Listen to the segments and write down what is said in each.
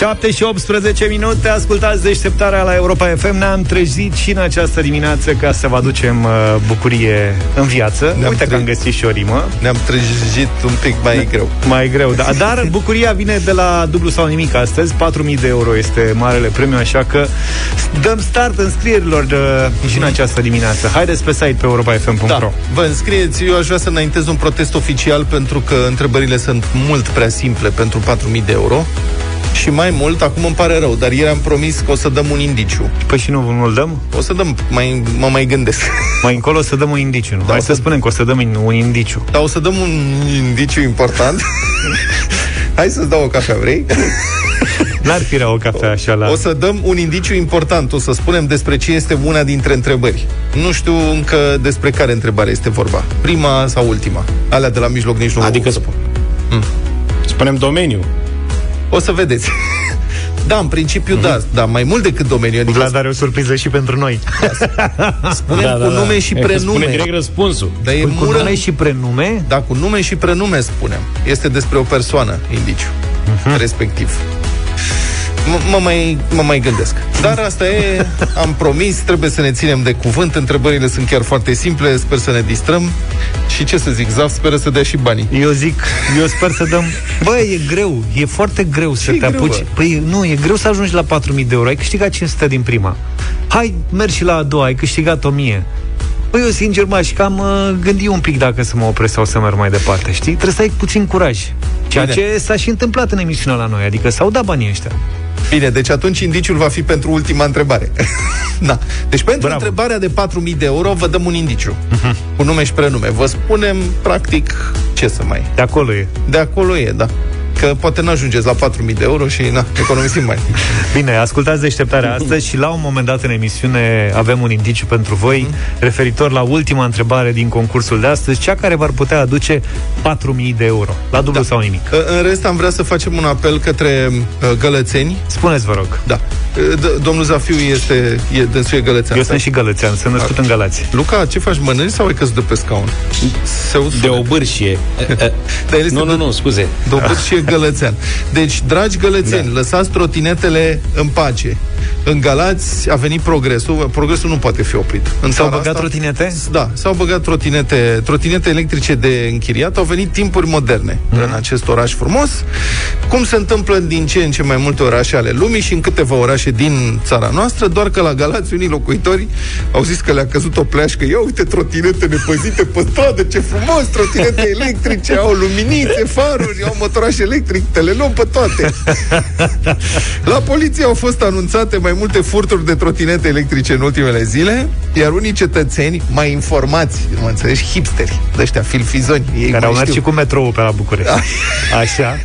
7 și 18 minute, ascultați deșteptarea la Europa FM. Ne-am trezit și în această dimineață ca să vă aducem uh, bucurie în viață. Ne-am Uite tre- că am găsit și o rimă. Ne-am trezit un pic mai ne- greu. Mai greu, da. Dar bucuria vine de la dublu sau nimic astăzi. 4.000 de euro este marele premiu, așa că dăm start înscrierilor de, uh, și în această dimineață. Haideți pe site pe europafm.ro da. Vă înscrieți, eu aș vrea să înaintez un protest oficial pentru că întrebările sunt mult prea simple pentru 4.000 de euro. Și mai mult, acum îmi pare rău, dar ieri am promis că o să dăm un indiciu. Păi și nu, nu-l dăm? O să dăm, mai, mă mai gândesc. Mai încolo o să dăm un indiciu, nu? Da, Hai să, să spunem că o să dăm un indiciu. Da, o să dăm un indiciu important. Hai să-ți dau o cafea, vrei? N-ar fi o cafea așa la... O să dăm un indiciu important, o să spunem despre ce este una dintre întrebări. Nu știu încă despre care întrebare este vorba. Prima sau ultima. Alea de la mijloc nici nu Adică spun. Hmm. Spunem domeniu. O să vedeți. Da, în principiu mm-hmm. da, da, mai mult decât domeniu. Adică Vlad are o surpriză și pentru noi. Da, spunem da, da, cu nume da. și prenume. Spune direct răspunsul. Dar e cu mură... nume și prenume? Da, cu nume și prenume spunem. Este despre o persoană, indiciu, mm-hmm. respectiv mă mai, mă mai gândesc. Dar asta e, am promis, trebuie să ne ținem de cuvânt, întrebările sunt chiar foarte simple, sper să ne distrăm și ce să zic, Zaf speră să dea și banii. Eu zic, eu sper să dăm... Bă, e greu, e foarte greu să te apuci. Greu, păi nu, e greu să ajungi la 4.000 de euro, ai câștigat 500 din prima. Hai, mergi și la a doua, ai câștigat 1.000. Păi eu, sincer, m-aș cam uh, gândi un pic dacă să mă opresc sau să merg mai departe, știi? Trebuie să ai puțin curaj. Ceea Bine. ce s-a și întâmplat în emisiunea la noi, adică s-au dat banii ăștia. Bine, deci atunci indiciul va fi pentru ultima întrebare. da. Deci pentru Bravo. întrebarea de 4.000 de euro vă dăm un indiciu. Uh-huh. Cu nume și prenume. Vă spunem, practic, ce să mai... De acolo e. De acolo e, da că poate nu ajungeți la 4.000 de euro și na, economisim mai. Bine, ascultați deșteptarea astăzi și la un moment dat în emisiune avem un indiciu pentru voi mm. referitor la ultima întrebare din concursul de astăzi, cea care v-ar putea aduce 4.000 de euro, la dublu da. sau nimic. În rest, am vrea să facem un apel către uh, gălățeni. Spuneți, vă rog. Da. D- domnul Zafiu este, e, dânsul e gălățean. Eu sunt și gălățean, sunt născut în Galați. Luca, ce faci, mănânci sau ai căzut de pe scaun? Se de o bârșie. nu, nu, nu, scuze. De o bârșie gălățean. Deci, dragi gălățeni, da. lăsați trotinetele în pace. În Galați a venit progresul. Progresul nu poate fi oprit. În s-au băgat asta, trotinete? Da, s-au băgat trotinete, trotinete electrice de închiriat. Au venit timpuri moderne mm. în acest oraș frumos. Cum se întâmplă din ce în ce mai multe orașe ale lumii și în câteva orașe din țara noastră, doar că la Galați unii locuitori au zis că le-a căzut o pleașcă. Ia uite trotinete nepăzite pe stradă, ce frumos, trotinete electrice, au luminițe, faruri, au motoraș electric, le luăm pe toate. La poliție au fost anunțate mai multe furturi de trotinete electrice în ultimele zile, iar unii cetățeni mai informați, mă înțelegi, hipsteri, de ăștia filfizoni. Ei care au mers și cu metrou pe la București. Așa.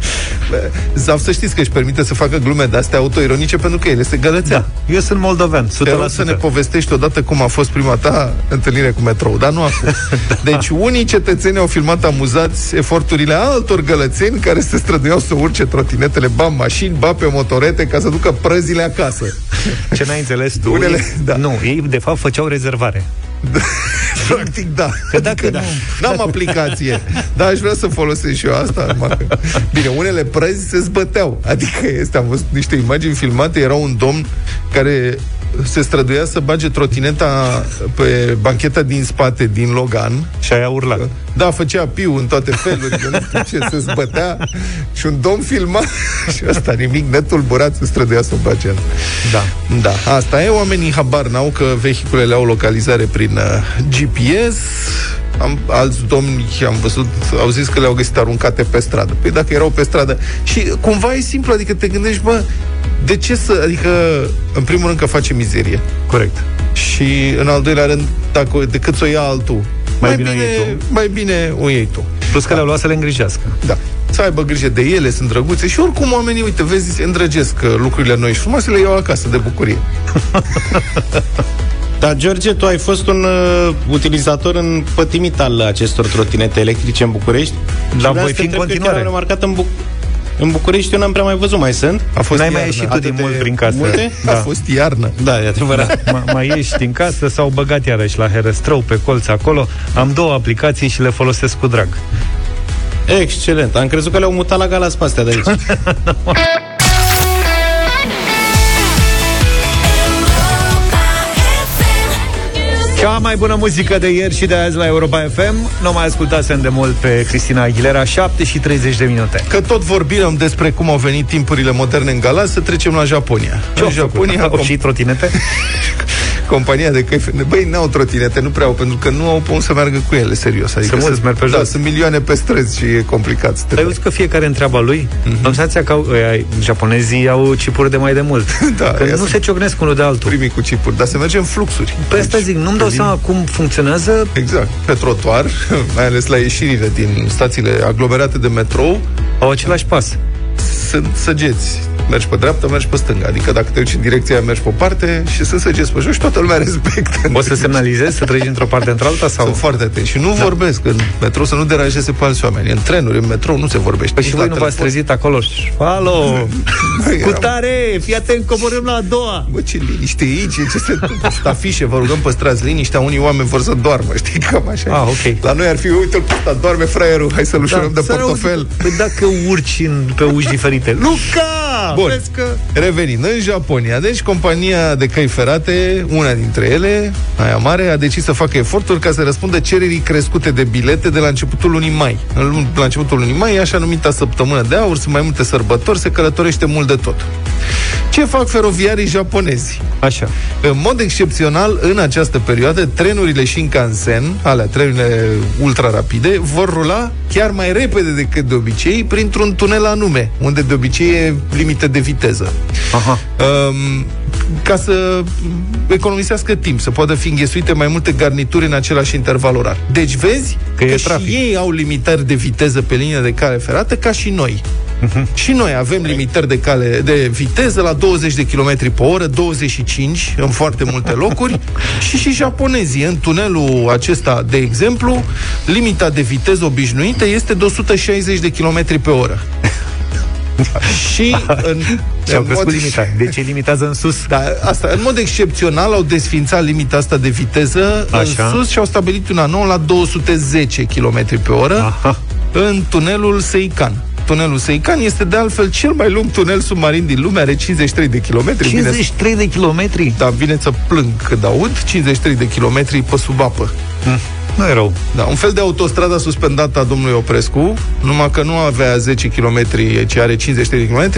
Zaf să știți că își permite să facă glume de-astea autoironice pentru că el este gălățean. Da. Eu sunt moldovean, 100%. Te rog să ne povestești odată cum a fost prima ta întâlnire cu metrou, dar nu acum. da. Deci unii cetățeni au filmat amuzați eforturile altor gălățeni care se străduiau să urce trotinetele, ba mașini, ba pe motorete ca să ducă prăzile acasă. Ce n-ai înțeles tu? Unele, da. Nu, ei de fapt făceau rezervare. Practic, da. Că dacă adică, da. N-am aplicație, dar aș vrea să folosesc și eu asta. Bine, unele prăzi se zbăteau. Adică este, am văzut niște imagini filmate, era un domn care se străduia să bage trotineta pe bancheta din spate, din Logan. Și aia urla. Da, făcea piu în toate felurile, nu știu ce, se zbătea. Și un domn filma și asta nimic, netulburat, se străduia să o bage. Da. Da, asta e. Oamenii habar n-au că vehiculele au localizare prin uh, GPS. Am, alți domni am văzut, au zis că le-au găsit aruncate pe stradă. Păi dacă erau pe stradă. Și cumva e simplu, adică te gândești, bă, de ce să, adică, în primul rând că face mizerie. Corect. Și în al doilea rând, dacă, decât să o ia altul, mai, mai bine, bine, mai bine o iei tu. Plus că da. le-au luat să le îngrijească. Da. Să aibă grijă de ele, sunt drăguțe și oricum oamenii, uite, vezi, îndrăgesc uh, lucrurile noi și frumoase, le iau acasă de bucurie. Dar, George, tu ai fost un uh, utilizator în pătimit al acestor trotinete electrice în București? Da, voi fi în continuare. Am remarcat în, Buc- în București eu n-am prea mai văzut, mai sunt? A fost N-ai iarnă. mai ieșit tu din mult prin casă. Multe? Da. A fost iarnă. Da, e adevărat. Da. mai ieși din casă, s-au băgat iarăși la Herăstrău, pe colț acolo. Am două aplicații și le folosesc cu drag. Excelent. Am crezut că le-au mutat la Galați pe astea de aici. Cea mai bună muzică de ieri și de azi la Europa FM Nu mai ascultasem de mult pe Cristina Aguilera. 7 și 30 de minute. Că tot vorbim despre cum au venit timpurile moderne în Galați Să trecem la Japonia. Ce în Japonia Au și trotinete? compania de căi Băi, n-au trotinete, nu prea au, pentru că nu au cum să meargă cu ele, serios. Adică să merg pe da, jos. Da, sunt milioane pe străzi și e complicat. Ai văzut că fiecare întreaba lui? Mm-hmm. Am senzația că au, ăia, japonezii au chipuri de mai de mult. da, că nu se ciocnesc unul de altul. Primii cu chipuri, dar se merge în fluxuri. Păi asta zic, nu-mi dau seama cum funcționează. Exact. Pe trotuar, mai ales la ieșirile din stațiile aglomerate de metrou, au același pas. Sunt săgeți mergi pe dreapta, mergi pe stânga. Adică dacă te duci în direcția mergi pe o parte și să săgeți pe jos și toată lumea respectă. O să semnalizezi să treci într-o parte într-alta? Sau? Sunt foarte atent. Și nu da. vorbesc în metrou să nu deranjeze pe alți oameni. În trenuri, în metrou nu se vorbește. Păi și voi nu v-ați trezit acolo? Alo! Cu tare! Fii atent, coborâm la a doua! Bă, ce liniște aici, ce se întâmplă? afișe, vă rugăm păstrați liniștea, unii oameni vor să doarmă, știi, cam așa. Ah, ok. La noi ar fi, uite-l ăsta, doarme fraierul, hai să-l ușurăm da, de portofel. Păi dacă urci în, pe uși diferite. Luca! Bun. Vezi că... Revenind, în Japonia, deci compania de căi ferate, una dintre ele, aia mare, a decis să facă eforturi ca să răspundă cererii crescute de bilete de la începutul lunii mai. La începutul lunii mai, așa numita săptămână de aur, sunt mai multe sărbători, se călătorește mult de tot. Ce fac feroviarii japonezi? Așa. În mod excepțional, în această perioadă, trenurile Shinkansen, alea, trenurile ultra rapide, vor rula chiar mai repede decât de obicei printr-un tunel anume, unde de obicei e limită de viteză. Aha. Um, ca să economisească timp, să poată fi înghesuite mai multe garnituri în același interval orar. Deci vezi că, că și ei au limitări de viteză pe linia de cale ferată ca și noi. Uh-huh. Și noi avem limitări de cale de viteză la 20 de km pe oră, 25 în foarte multe locuri și și japonezii în tunelul acesta, de exemplu, limita de viteză obișnuită este de 160 de km pe oră. Și în, și au crescut mod... limita. Deci limitează în sus. Da, asta, în mod excepțional au desfințat limita asta de viteză Așa. în sus și au stabilit una nouă la 210 km pe oră Aha. în tunelul Seikan. Tunelul Seikan este de altfel cel mai lung tunel submarin din lume, are 53 de kilometri. 53 vine, de kilometri? Da, vine să plâng când aud, 53 de kilometri pe sub apă. Mm. Nu e rău. Da, un fel de autostradă suspendată a domnului Oprescu, numai că nu avea 10 km, ci are 53 de km.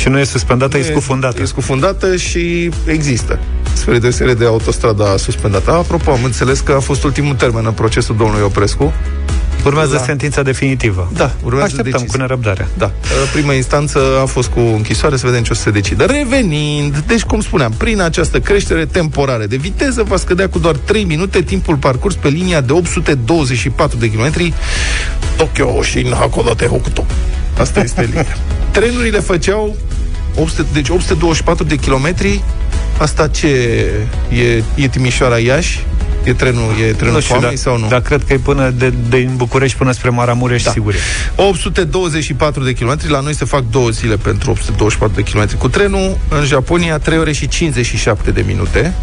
Și nu e suspendată, nu e scufundată. E scufundată și există. Spre deosebire de autostrada suspendată. Apropo, am înțeles că a fost ultimul termen în procesul domnului Oprescu. Urmează la... sentința definitivă. Da, urmează Așteptăm decizie. cu nerăbdare. Da. Prima instanță a fost cu închisoare, să vedem ce o să se decide. Revenind, deci cum spuneam, prin această creștere temporară de viteză va scădea cu doar 3 minute timpul parcurs pe linia de 824 de kilometri Tokyo și Hakodate Hokuto. Asta este linia. Trenurile făceau 800, deci 824 de kilometri Asta ce e, e Timișoara-Iași? E trenul, e trenul nu știu, foamei da, sau nu? Da, cred că e până de, de București până spre Maramureș, da. sigur 824 de kilometri, la noi se fac două zile pentru 824 de kilometri cu trenul, în Japonia 3 ore și 57 de minute.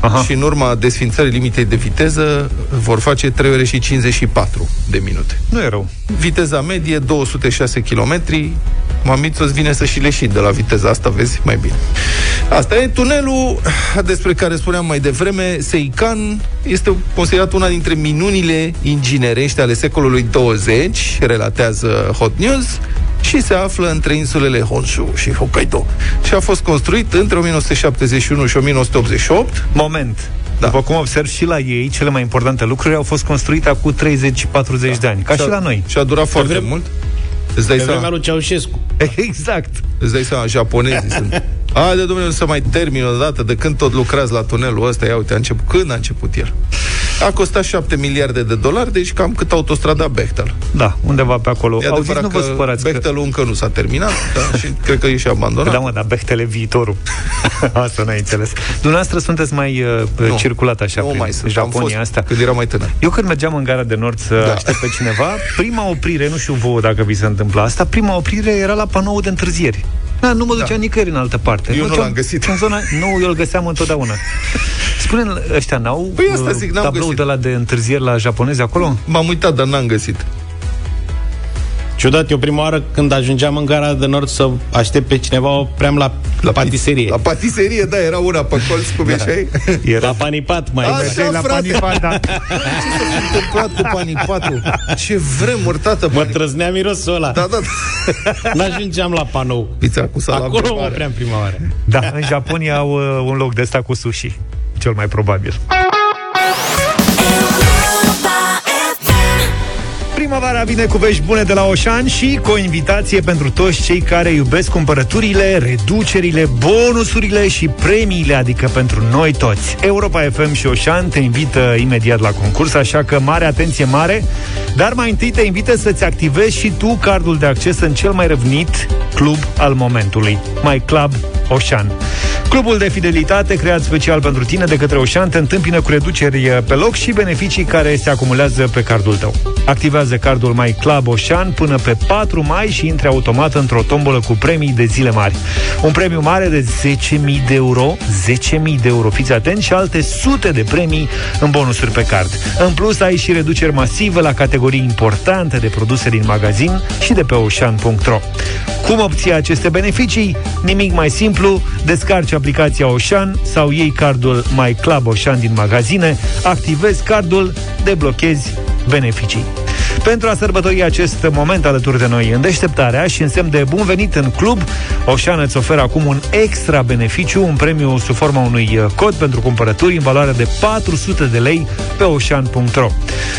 Aha. și în urma desfințării limitei de viteză vor face 3 ore și 54 de minute. Nu e rău. Viteza medie 206 km. Mamițos vine să și leși de la viteza asta, vezi, mai bine. Asta e tunelul despre care spuneam mai devreme. Seikan este considerat una dintre minunile inginerești ale secolului 20, relatează Hot News și se află între insulele Honshu și Hokkaido. Și a fost construit între 1971 și 1988. Moment. Da. După cum observ și la ei, cele mai importante lucruri au fost construite acum 30-40 da. de ani, ca și, și la noi. Și a durat foarte vrem... mult. Îți dai Pe seama? vremea lui Ceaușescu. Exact. Îți dai seama, japonezii sunt. de domnule, să mai termin o dată de când tot lucrați la tunelul ăsta. Ia uite, a început. Când a început el? A costat 7 miliarde de dolari, deci cam cât autostrada Bechtel. Da, undeva pe acolo. E Au zis, nu vă supărați Bechtelul că... încă nu s-a terminat da, și cred că e și abandonat. Da, mă, dar Bechtel e viitorul. asta n-ai înțeles. Dumneavoastră sunteți mai uh, nu, circulat așa nu prin mai sunt. Japonia fost asta. Când era mai tânăr. Eu când mergeam în gara de nord să da. aștept pe cineva, prima oprire, nu știu vouă dacă vi se întâmplă asta, prima oprire era la panoul de întârzieri. Da, nu mă ducea da. nicăieri în altă parte. Eu nu l-am găsit. În zona, nu, eu îl găseam întotdeauna. Spune ăștia n-au păi asta zic, tablou găsit. de la de întârzieri la japonezi acolo? M-am uitat, dar n-am găsit. Ciudat, eu prima oară când ajungeam în gara de nord să aștept pe cineva, opream la, la patiserie. La patiserie, da, era una pe colț, cum da. ieșai? Era la panipat mai Așa, la frate. panipat, da. Ce s-a întâmplat cu panipatul? Ce vremuri, tată, Mă trăznea mirosul ăla. Da, da, da. N-ajungeam la panou. Pizza cu salam Acolo mă opream prima oară. Da, în Japonia au uh, un loc de ăsta cu sushi. Cel mai probabil. Primăvara vine cu vești bune de la Oșan și cu o invitație pentru toți cei care iubesc cumpărăturile, reducerile, bonusurile și premiile, adică pentru noi toți. Europa FM și Oșan te invită imediat la concurs, așa că mare atenție mare, dar mai întâi te invită să-ți activezi și tu cardul de acces în cel mai răvnit club al momentului, My Club Oșan. Clubul de fidelitate creat special pentru tine de către Oșan te întâmpină cu reduceri pe loc și beneficii care se acumulează pe cardul tău. Activează cardul mai Club Oșan până pe 4 mai și intre automat într-o tombolă cu premii de zile mari. Un premiu mare de 10.000 de euro, 10.000 de euro, fiți atenți, și alte sute de premii în bonusuri pe card. În plus, ai și reduceri masive la categorii importante de produse din magazin și de pe oșan.ro. Cum obții aceste beneficii? Nimic mai simplu, descarci aplicația Oșan sau iei cardul My Club Oșan din magazine, activezi cardul, deblochezi beneficii. Pentru a sărbători acest moment alături de noi în deșteptarea și în semn de bun venit în club, Oșan îți oferă acum un extra beneficiu, un premiu sub forma unui uh, cod pentru cumpărături în valoare de 400 de lei pe oșan.ro.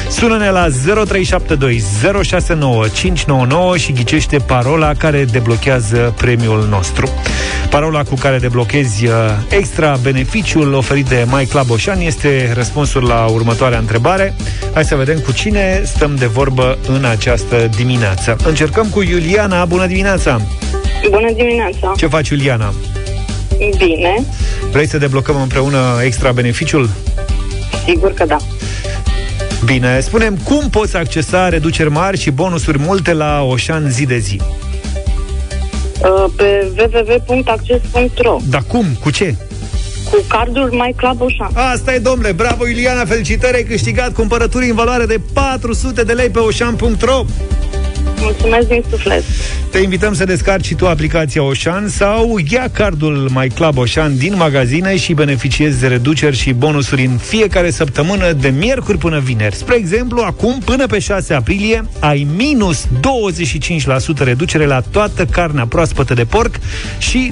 Sună-ne la 0372 și ghicește parola care deblochează premiul nostru. Parola cu care deblochezi uh, extra beneficiul oferit de My Club Oșan este răspunsul la următoarea întrebare. Hai să vedem cu cine stăm de vorbă în această dimineață. Încercăm cu Iuliana. Bună dimineața! Bună dimineața! Ce faci, Iuliana? Bine. Vrei să deblocăm împreună extra beneficiul? Sigur că da. Bine, spunem cum poți accesa reduceri mari și bonusuri multe la Oșan zi de zi? Uh, pe www.acces.ro Dar cum? Cu ce? Cu cardul My Club Oșan. Asta e, domnule. Bravo, Iuliana. Felicitări. Ai câștigat cumpărături în valoare de 400 de lei pe oșan.ro. Mulțumesc din suflet. Te invităm să descarci și tu aplicația Oșan sau ia cardul My Club Oșan din magazine și beneficiezi de reduceri și bonusuri în fiecare săptămână de miercuri până vineri. Spre exemplu, acum până pe 6 aprilie ai minus 25% reducere la toată carnea proaspătă de porc și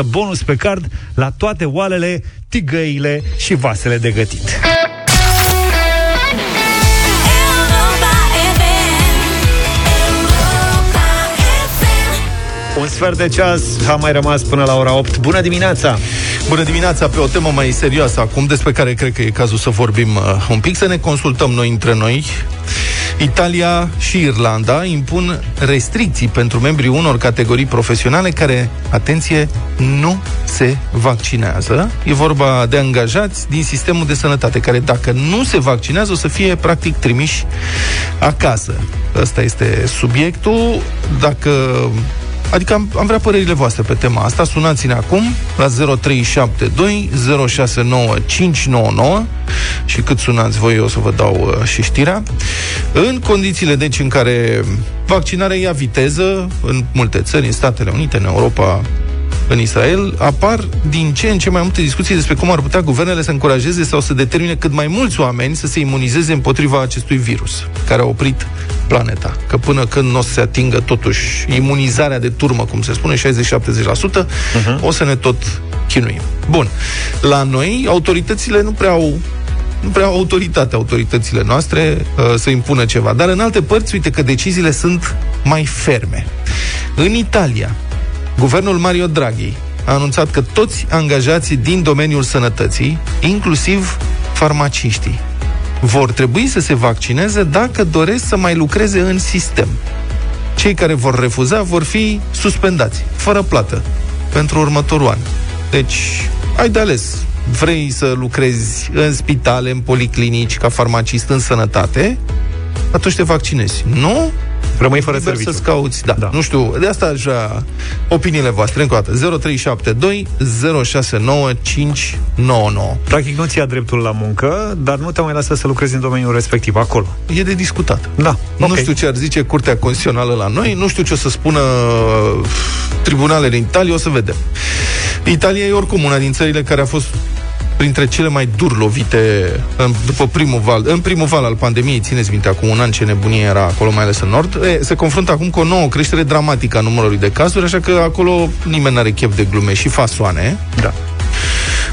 25% bonus pe card la toate oalele, tigăile și vasele de gătit. Un sfert de ceas a mai rămas până la ora 8. Bună dimineața! Bună dimineața! Pe o temă mai serioasă acum, despre care cred că e cazul să vorbim uh, un pic, să ne consultăm noi între noi. Italia și Irlanda impun restricții pentru membrii unor categorii profesionale care, atenție, nu se vaccinează. E vorba de angajați din sistemul de sănătate, care dacă nu se vaccinează o să fie practic trimiși acasă. Ăsta este subiectul. Dacă Adică am, am vrea părerile voastre pe tema asta. Sunați-ne acum la 0372 069599 și cât sunați voi, o să vă dau uh, și știrea. În condițiile, deci, în care vaccinarea ia viteză în multe țări, în Statele Unite, în Europa, în Israel, apar din ce în ce mai multe discuții despre cum ar putea guvernele să încurajeze sau să determine cât mai mulți oameni să se imunizeze împotriva acestui virus, care a oprit planeta. Că până când nu o să se atingă totuși imunizarea de turmă, cum se spune, 60-70%, uh-huh. Mhm. o să ne tot chinuim. Bun. La noi, autoritățile nu prea au nu prea au autoritate autoritățile noastre uh, să impună ceva. Dar în alte părți, uite că deciziile sunt mai ferme. În Italia, Guvernul Mario Draghi a anunțat că toți angajații din domeniul sănătății, inclusiv farmaciștii, vor trebui să se vaccineze dacă doresc să mai lucreze în sistem. Cei care vor refuza vor fi suspendați, fără plată, pentru următorul an. Deci, ai de ales. Vrei să lucrezi în spitale, în policlinici, ca farmacist în sănătate, atunci te vaccinezi. Nu? Rămâi fără liber serviciu. să-ți cauți, da, da. Nu știu, de asta aș vrea opiniile voastre, încă o dată. 0372 069 599. Practic nu ți ia dreptul la muncă, dar nu te mai lasă să lucrezi în domeniul respectiv, acolo. E de discutat. Da, Nu ok. știu ce ar zice Curtea Constituțională la noi, nu știu ce o să spună uh, tribunalele în Italia, o să vedem. Italia e oricum una din țările care a fost printre cele mai dur lovite în, după primul val, în primul val al pandemiei, țineți minte, acum un an ce nebunie era acolo, mai ales în nord, e, se confruntă acum cu o nouă creștere dramatică a numărului de cazuri, așa că acolo nimeni n-are chef de glume și fasoane. Da.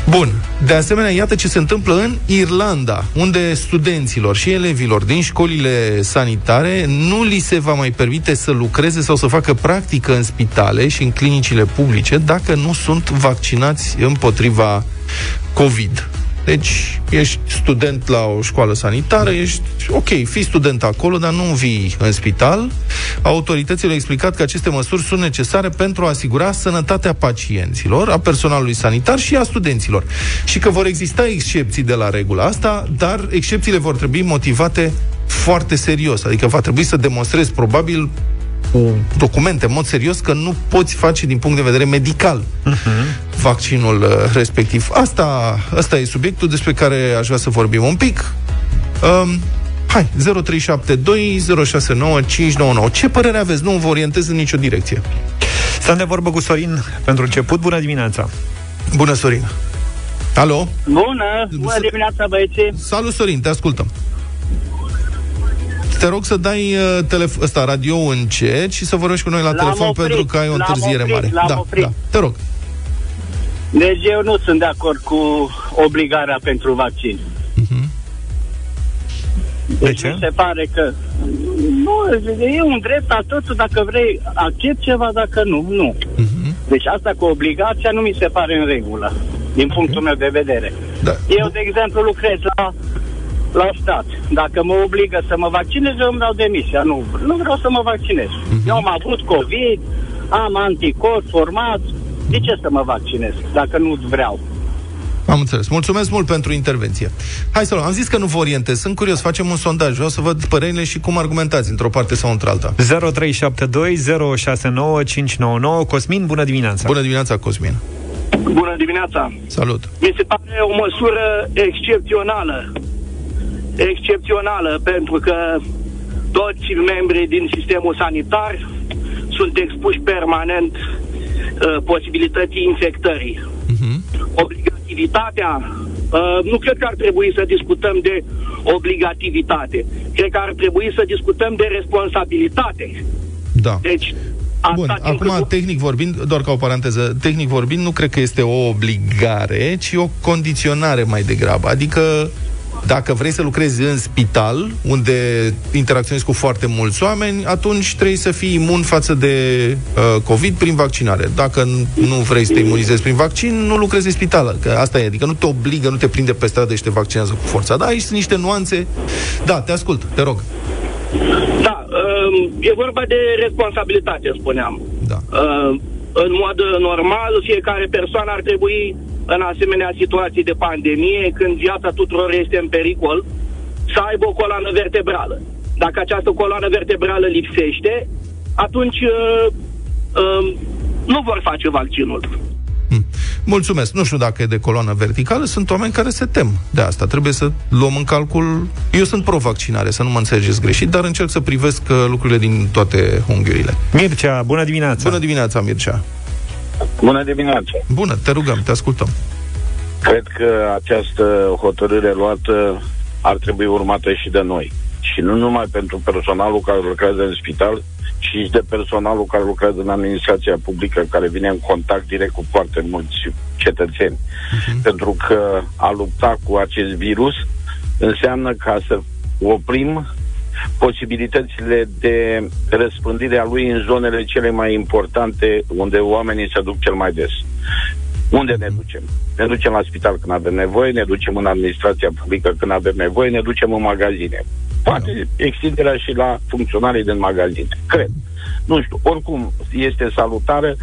Bun. De asemenea, iată ce se întâmplă în Irlanda, unde studenților și elevilor din școlile sanitare nu li se va mai permite să lucreze sau să facă practică în spitale și în clinicile publice dacă nu sunt vaccinați împotriva COVID. Deci, ești student la o școală sanitară, ești, ok, fii student acolo, dar nu vii în spital. Autoritățile au explicat că aceste măsuri sunt necesare pentru a asigura sănătatea pacienților, a personalului sanitar și a studenților. Și că vor exista excepții de la regula asta, dar excepțiile vor trebui motivate foarte serios. Adică va trebui să demonstrezi probabil cu documente, în mod serios, că nu poți face din punct de vedere medical uh-huh. vaccinul uh, respectiv. Asta, asta e subiectul despre care aș vrea să vorbim un pic. Um, hai, 0372 069 599. Ce părere aveți? Nu vă orientez în nicio direcție. Stăm de vorbă cu Sorin pentru început. Bună dimineața! Bună, Sorin! Alo? Bună! Bună dimineața, băieții! Salut, Sorin, te ascultăm. Te rog să dai uh, telef- ăsta, radio încet și să vorbești cu noi la L-am telefon oprit, pentru că ai o l-am întârziere oprit, mare. l-am da, oprit. da, te rog. Deci eu nu sunt de acord cu obligarea pentru vaccin. De Deci ce? mi se pare că nu, e un drept al tău, dacă vrei accept ceva, dacă nu, nu. Deci asta cu obligația nu mi se pare în regulă, din punctul meu de vedere. Da. Eu, de exemplu, lucrez la, la stat. Dacă mă obligă să mă vaccinez, eu îmi dau demisia. Nu, nu vreau să mă vaccinez. Eu am avut COVID, am anticorp format. De ce să mă vaccinez dacă nu vreau? Am înțeles. Mulțumesc mult pentru intervenție. Hai să luăm. Am zis că nu vă orientez. Sunt curios. Facem un sondaj. Vreau să văd părerile și cum argumentați într-o parte sau într-alta. 0372 069 599 Cosmin, bună dimineața! Bună dimineața, Cosmin. Bună dimineața! Salut. Mi se pare o măsură excepțională. Excepțională, pentru că toți membrii din sistemul sanitar sunt expuși permanent uh, posibilității infectării. Obligativitatea, uh, nu cred că ar trebui să discutăm de obligativitate. Cred că ar trebui să discutăm de responsabilitate. Da. Deci, Bun, atâta timp acum, cât- tehnic vorbind, doar ca o paranteză, tehnic vorbind, nu cred că este o obligare, ci o condiționare mai degrabă. Adică, dacă vrei să lucrezi în spital, unde interacționezi cu foarte mulți oameni, atunci trebuie să fii imun față de uh, COVID prin vaccinare. Dacă n- nu vrei să te imunizezi prin vaccin, nu lucrezi în spital. Că asta e, adică nu te obligă, nu te prinde pe stradă și te vaccinează cu forța. Da, aici sunt niște nuanțe. Da, te ascult, te rog. Da, um, e vorba de responsabilitate, spuneam. Da. Uh, în mod normal, fiecare persoană ar trebui, în asemenea situații de pandemie, când viața tuturor este în pericol, să aibă o coloană vertebrală. Dacă această coloană vertebrală lipsește, atunci uh, uh, nu vor face vaccinul. Hm. Mulțumesc. Nu știu dacă e de coloană verticală, sunt oameni care se tem de asta. Trebuie să luăm în calcul... Eu sunt pro-vaccinare, să nu mă înțelegeți greșit, dar încerc să privesc uh, lucrurile din toate unghiurile. Mircea, bună dimineața! Bună dimineața, Mircea. Bună dimineața! Bună, te rugăm, te ascultăm. Cred că această hotărâre luată ar trebui urmată și de noi. Și nu numai pentru personalul care lucrează în spital, ci și de personalul care lucrează în administrația publică, care vine în contact direct cu foarte mulți cetățeni. Uh-huh. Pentru că a lupta cu acest virus înseamnă ca să oprim posibilitățile de răspândire a lui în zonele cele mai importante unde oamenii se duc cel mai des. Unde ne ducem? Ne ducem la spital când avem nevoie, ne ducem în administrația publică când avem nevoie, ne ducem în magazine. Poate extinderea și la funcționarii din magazine, cred. Nu știu, oricum este salutară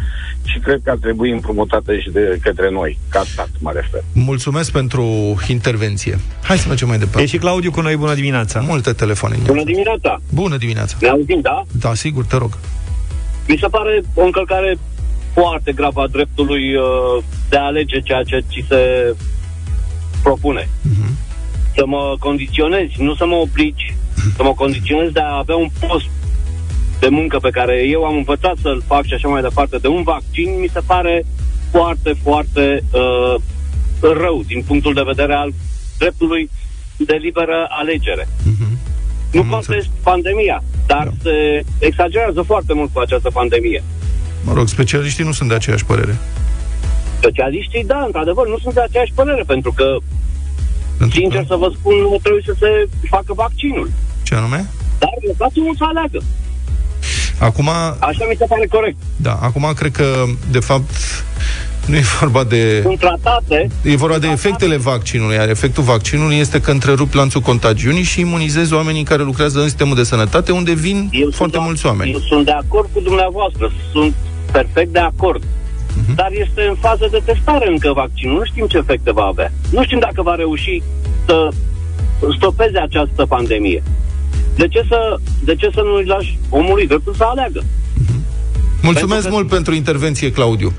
și cred că ar trebui împrumutată și de către noi, ca stat, mă refer. Mulțumesc pentru intervenție. Hai să mergem mai departe. E și Claudiu cu noi, bună dimineața. Multe telefoane. Bună dimineața! Bună dimineața. Ne auzim, da? Da, sigur, te rog. Mi se pare o încălcare foarte gravă a dreptului uh, de a alege ceea ce ți se propune. Mhm. Să mă condiționezi, nu să mă obligi, să mă condiționezi de a avea un post de muncă pe care eu am învățat să-l fac și așa mai departe, de un vaccin, mi se pare foarte, foarte uh, rău din punctul de vedere al dreptului de liberă alegere. Mhm. Nu Am înțeles. contest pandemia, dar Da. se exagerează foarte mult cu această pandemie. Mă rog, specialiștii nu sunt de aceeași părere. Specialiștii, da, într-adevăr, nu sunt de aceeași părere, pentru că, Pentru sincer că, să vă spun, nu trebuie să se facă vaccinul. ce anume? Dar lăsați-mul să aleagă. Acum, Așa mi se pare corect. da, acum cred că, de fapt, nu e vorba de... Sunt tratate, E vorba de efectele vaccinului, iar efectul vaccinului este că întrerup lanțul contagiunii și imunizezi oamenii care lucrează în sistemul de sănătate, unde vin eu foarte sunt, mulți oameni. Eu sunt de acord cu dumneavoastră, sunt perfect de acord. Mhm. Dar este în fază de testare încă vaccinul. Nu știm ce efecte va avea. Nu știm dacă va reuși să stopeze această pandemie. De ce să, de ce să nu-i lași omului dreptul să aleagă? Mulțumesc Pentru că- mult pentru intervenție, Claudiu.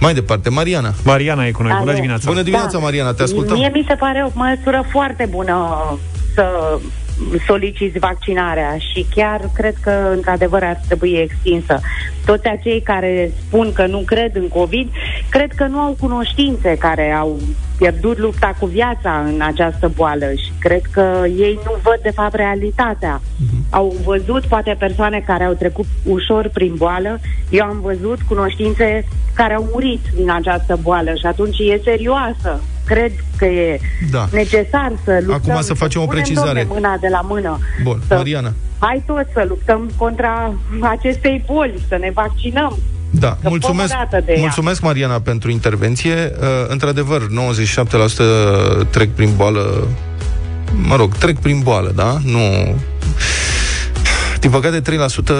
Mai departe, Mariana. Mariana e cu noi, bună Alo. dimineața. Bună dimineața, Mariana, te ascultăm. Mie mi se pare o măsură foarte bună să soliciți vaccinarea și chiar cred că într-adevăr ar trebui extinsă. Toți acei care spun că nu cred în COVID, cred că nu au cunoștințe care au pierdut lupta cu viața în această boală și cred că ei nu văd de fapt realitatea. Au văzut poate persoane care au trecut ușor prin boală, eu am văzut cunoștințe care au murit din această boală și atunci e serioasă. Cred că e Da. necesar să luptăm. Acum să facem o punem, precizare. domne, mâna de la mână. Bun, Să- Mariana. Hai toți să luptăm contra acestei boli, să ne vaccinăm. Da, Că mulțumesc, făm o dată de ea. mulțumesc Mariana pentru intervenție. Uh, într-adevăr, 97% trec prin boală, mă rog, trec prin boală, da? Nu... Din păcate, 3% uh,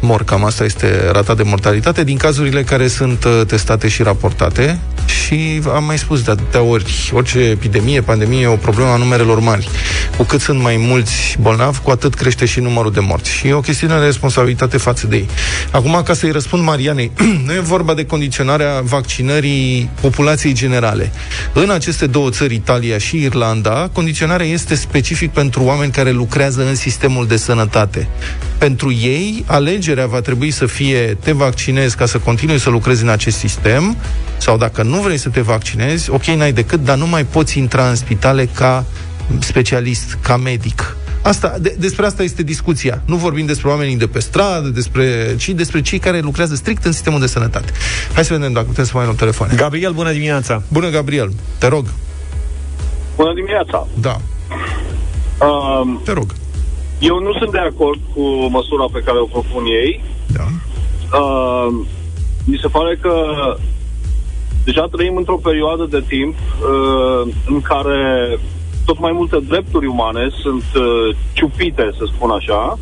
mor, cam asta este rata de mortalitate din cazurile care sunt uh, testate și raportate. Și am mai spus de atâtea ori, orice epidemie, pandemie e o problemă a numerelor mari. Cu cât sunt mai mulți bolnavi, cu atât crește și numărul de morți. Și e o chestiune de responsabilitate față de ei. Acum, ca să-i răspund Marianei, nu e vorba de condiționarea vaccinării populației generale. În aceste două țări, Italia și Irlanda, condiționarea este specific pentru oameni care lucrează în sistemul de sănătate. Pentru ei, alegerea va trebui să fie te vaccinezi ca să continui să lucrezi în acest sistem sau dacă nu vrei să te vaccinezi, ok, n-ai decât, dar nu mai poți intra în spitale ca specialist, ca medic. Asta, de, despre asta este discuția. Nu vorbim despre oamenii de pe stradă, despre, ci despre cei care lucrează strict în sistemul de sănătate. Hai să vedem dacă putem să mai luăm telefoane. Gabriel, bună dimineața. Bună, Gabriel. Te rog. Bună dimineața! Da, Um, te rog. eu nu sunt de acord cu măsura pe care o propun ei. Da. Uh, mi se pare că deja trăim într-o perioadă de timp uh, în care tot mai multe drepturi umane sunt uh, ciupite, să spun așa,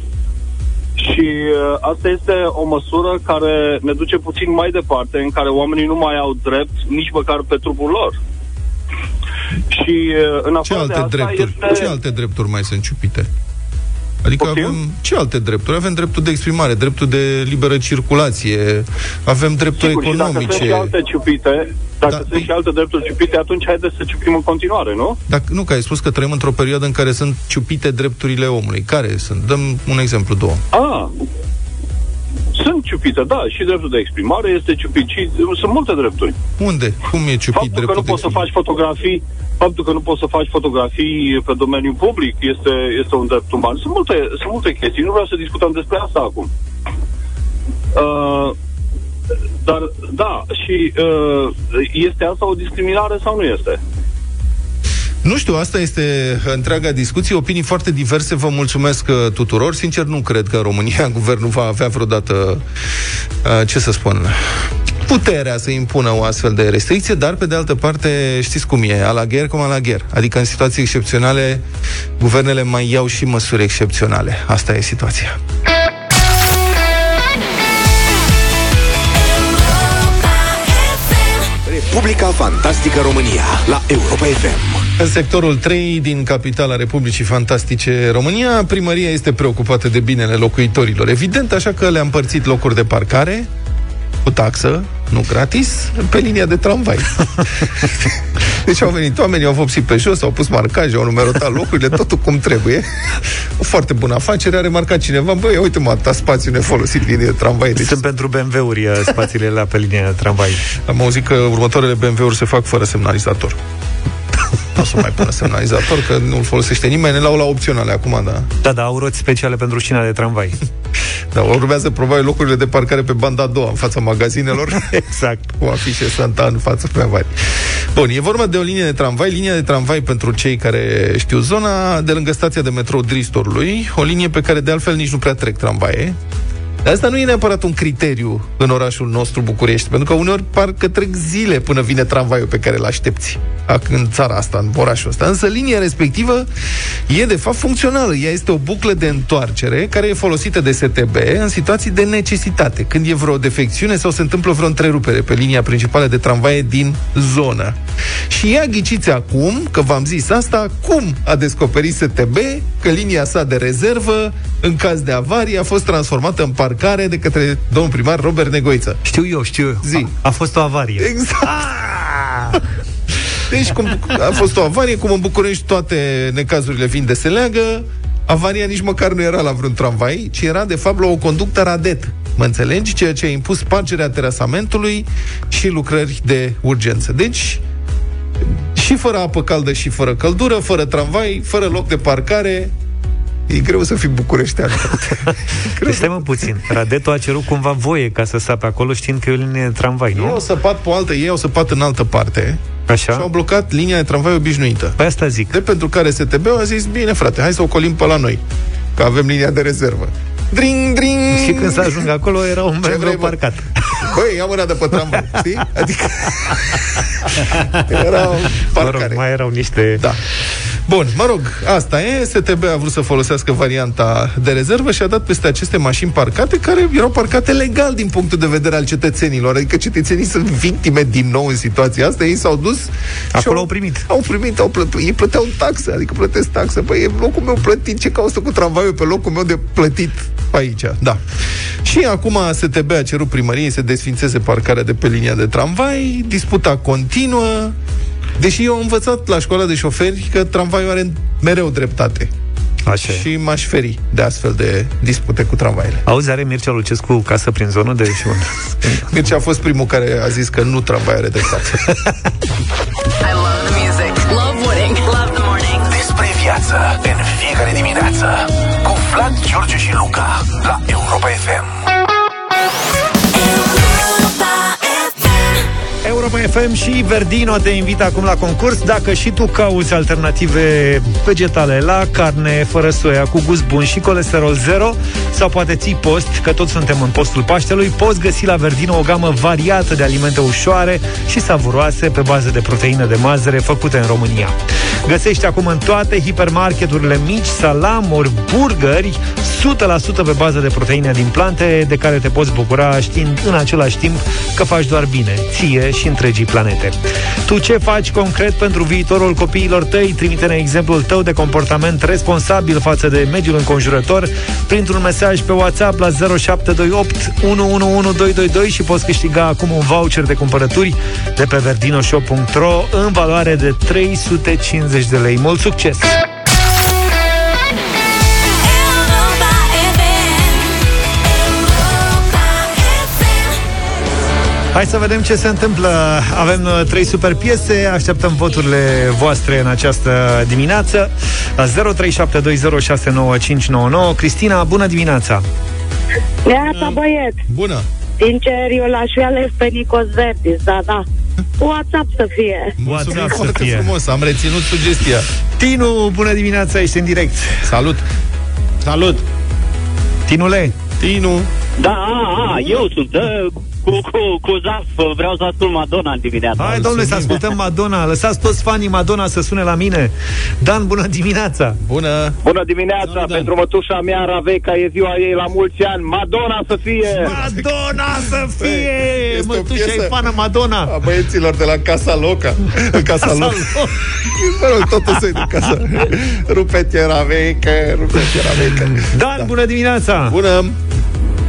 și uh, asta este o măsură care ne duce puțin mai departe, în care oamenii nu mai au drept nici măcar pe trupul lor. Și uh, în Ce afară de alte asta drepturi? este... Ce alte drepturi mai sunt ciupite? Adică Poftim? avem ce alte drepturi? Avem dreptul de exprimare, dreptul de liberă circulație, avem drepturi Sigur, și dacă sunt și economice. alte ciupite, dacă Da, sunt păi- și alte drepturi ciupite, atunci haideți să ciupim în continuare, nu? Dacă, nu, că ai spus că trăim într-o perioadă în care sunt ciupite drepturile omului. Care sunt? Dăm un exemplu, două. Ah, sunt ciupite, da, și dreptul de exprimare este ciupit și sunt multe drepturi. Unde? Cum e ciupit Faptul că dreptul nu de poți să exprimare? faci fotografii, faptul că nu poți să faci fotografii pe domeniul public este, este un drept uman. Sunt multe, sunt multe chestii, nu vreau să discutăm despre asta acum. Uh, dar, da, și uh, este asta o discriminare sau nu este? Nu știu, asta este întreaga discuție, opinii foarte diverse. Vă mulțumesc uh, tuturor. Sincer, nu cred că România guvernul va avea vreodată, uh, ce să spun, puterea să impună o astfel de restricție, dar pe de altă parte știți cum e, la alagher cum la alagher. Adică în situații excepționale, guvernele mai iau și măsuri excepționale. Asta e situația. 'Publica Fantastică România la Europa FM. În sectorul 3 din capitala Republicii Fantastice România, primăria este preocupată de binele locuitorilor. Evident, așa că le-a împărțit locuri de parcare cu taxă, nu gratis, pe linia de tramvai. Deci au venit oamenii, au vopsit pe jos, au pus marcaje, au numerotat locurile, totul cum trebuie. O foarte bună afacere, a remarcat cineva, băi, uite mă, atâta spațiu nefolosit linie de tramvai. Deci... Sunt pentru BMW-uri uh, spațiile la pe linia de tramvai. Am auzit că următoarele BMW-uri se fac fără semnalizator. Nu o să mai pună semnalizator, că nu-l folosește nimeni, ne l-au la opționale acum, da. Da, da, au roți speciale pentru șina de tramvai. Da, urmează probabil locurile de parcare pe banda a doua, în fața magazinelor. exact. Cu afișe Santa în fața pe avari. Bun, e vorba de o linie de tramvai, linia de tramvai pentru cei care știu zona, de lângă stația de metrou Dristorului, o linie pe care de altfel nici nu prea trec tramvaie. Dar asta nu e neapărat un criteriu în orașul nostru București, pentru că uneori parcă trec zile până vine tramvaiul pe care îl aștepți în țara asta, în orașul ăsta. Însă linia respectivă e de fapt funcțională. Ea este o buclă de întoarcere care e folosită de STB în situații de necesitate, când e vreo defecțiune sau se întâmplă vreo întrerupere pe linia principală de tramvaie din zonă. Și ea ghiciți acum, că v-am zis asta, cum a descoperit STB că linia sa de rezervă, în caz de avarie, a fost transformată în parcare de către domnul primar Robert Negoiță. Știu eu, știu eu. Zi. A, a fost o avarie. Exact. Ah! Deci, cum a fost o avarie, cum în București toate necazurile vin de se leagă, avaria nici măcar nu era la vreun tramvai, ci era, de fapt, la o conductă radet. Mă înțelegi? Ceea ce a impus spargerea terasamentului și lucrări de urgență. Deci, și fără apă caldă și fără căldură, fără tramvai, fără loc de parcare, E greu să fii bucureștean. deci stai mă puțin. Radetul a cerut cumva voie ca să sape acolo știind că e o linie de tramvai, nu? Ei au săpat pe altă, ei au săpat în altă parte Așa? și au blocat linia de tramvai obișnuită. Păi asta zic. De pentru care STB a zis, bine frate, hai să o colim pe la noi, că avem linia de rezervă. Dring, dring! Și când să ajung acolo era un membru parcat. Băi, ia mâna de pe tramvai, știi? Adică era parcare. Mă rog, mai erau niște... Da. Bun, mă rog, asta e. STB a vrut să folosească varianta de rezervă și a dat peste aceste mașini parcate, care erau parcate legal din punctul de vedere al cetățenilor. Adică cetățenii sunt victime din nou în situația asta. Ei s-au dus Acolo au, au primit. Au primit, au plătit. Ei plăteau taxe, adică plătesc taxe. Păi e locul meu plătit. Ce caută cu tramvaiul pe locul meu de plătit aici? Da. Și acum STB a cerut primăriei să desfințeze parcarea de pe linia de tramvai. Disputa continuă. Deși eu am învățat la școala de șoferi că tramvaiul are mereu dreptate. Așa Și m-aș feri de astfel de dispute cu tramvaiele. Auzi, are Mircea Lucescu casă prin zonă de și Mircea a fost primul care a zis că nu tramvai are dreptate. I love the music. Love winning. Love the morning. Despre viață în fiecare dimineață cu Vlad, George și Luca la Europa FM. FM și Verdino te invită acum la concurs. Dacă și tu cauți alternative vegetale la carne, fără soia, cu gust bun și colesterol zero, sau poate ții post, că toți suntem în postul Paștelui, poți găsi la Verdino o gamă variată de alimente ușoare și savuroase pe bază de proteine de mazăre făcute în România. Găsești acum în toate hipermarketurile mici salamuri, burgeri, 100% pe bază de proteine din plante, de care te poți bucura știind în același timp că faci doar bine, ție și întregii planete. Tu ce faci concret pentru viitorul copiilor tăi? Trimite-ne exemplul tău de comportament responsabil față de mediul înconjurător printr-un mesaj pe WhatsApp la 0728 111222 și poți câștiga acum un voucher de cumpărături de pe verdinoshop.ro în valoare de 350 de lei. Mult succes! Hai să vedem ce se întâmplă. Avem uh, trei super piese, așteptăm voturile voastre în această dimineață la 0372069599. Cristina, bună dimineața! Neața, băiet! Bună! Sincer, eu l-aș fi ales pe Nicos Verdis, da, da. WhatsApp să fie. Mulțumim WhatsApp să foarte fie. frumos, am reținut sugestia. Tinu, bună dimineața, ești în direct. Salut! Salut! Tinule, Tinu! Da, a, a, eu sunt. Uh, cu, cu, cu Zaf, vreau să ascult Madonna în dimineața. Hai, domnule, să ascultăm Madonna. Lăsați toți fanii Madonna să sune la mine. Dan, bună dimineața! Bună! Bună dimineața, Bună, Dan. pentru mătușa mea, Raveca, e ziua ei la mulți ani. Madonna să fie! Madonna să fie! este o Mătușa piesă- e fană Madonna! A băieților de la Casa Loca. Casa, Casa Loca. Loca. Mă rog, totul se din casa. Rupe-te, Raveca, rupe-te, Raveca. Dan, bună dimineața! Bună!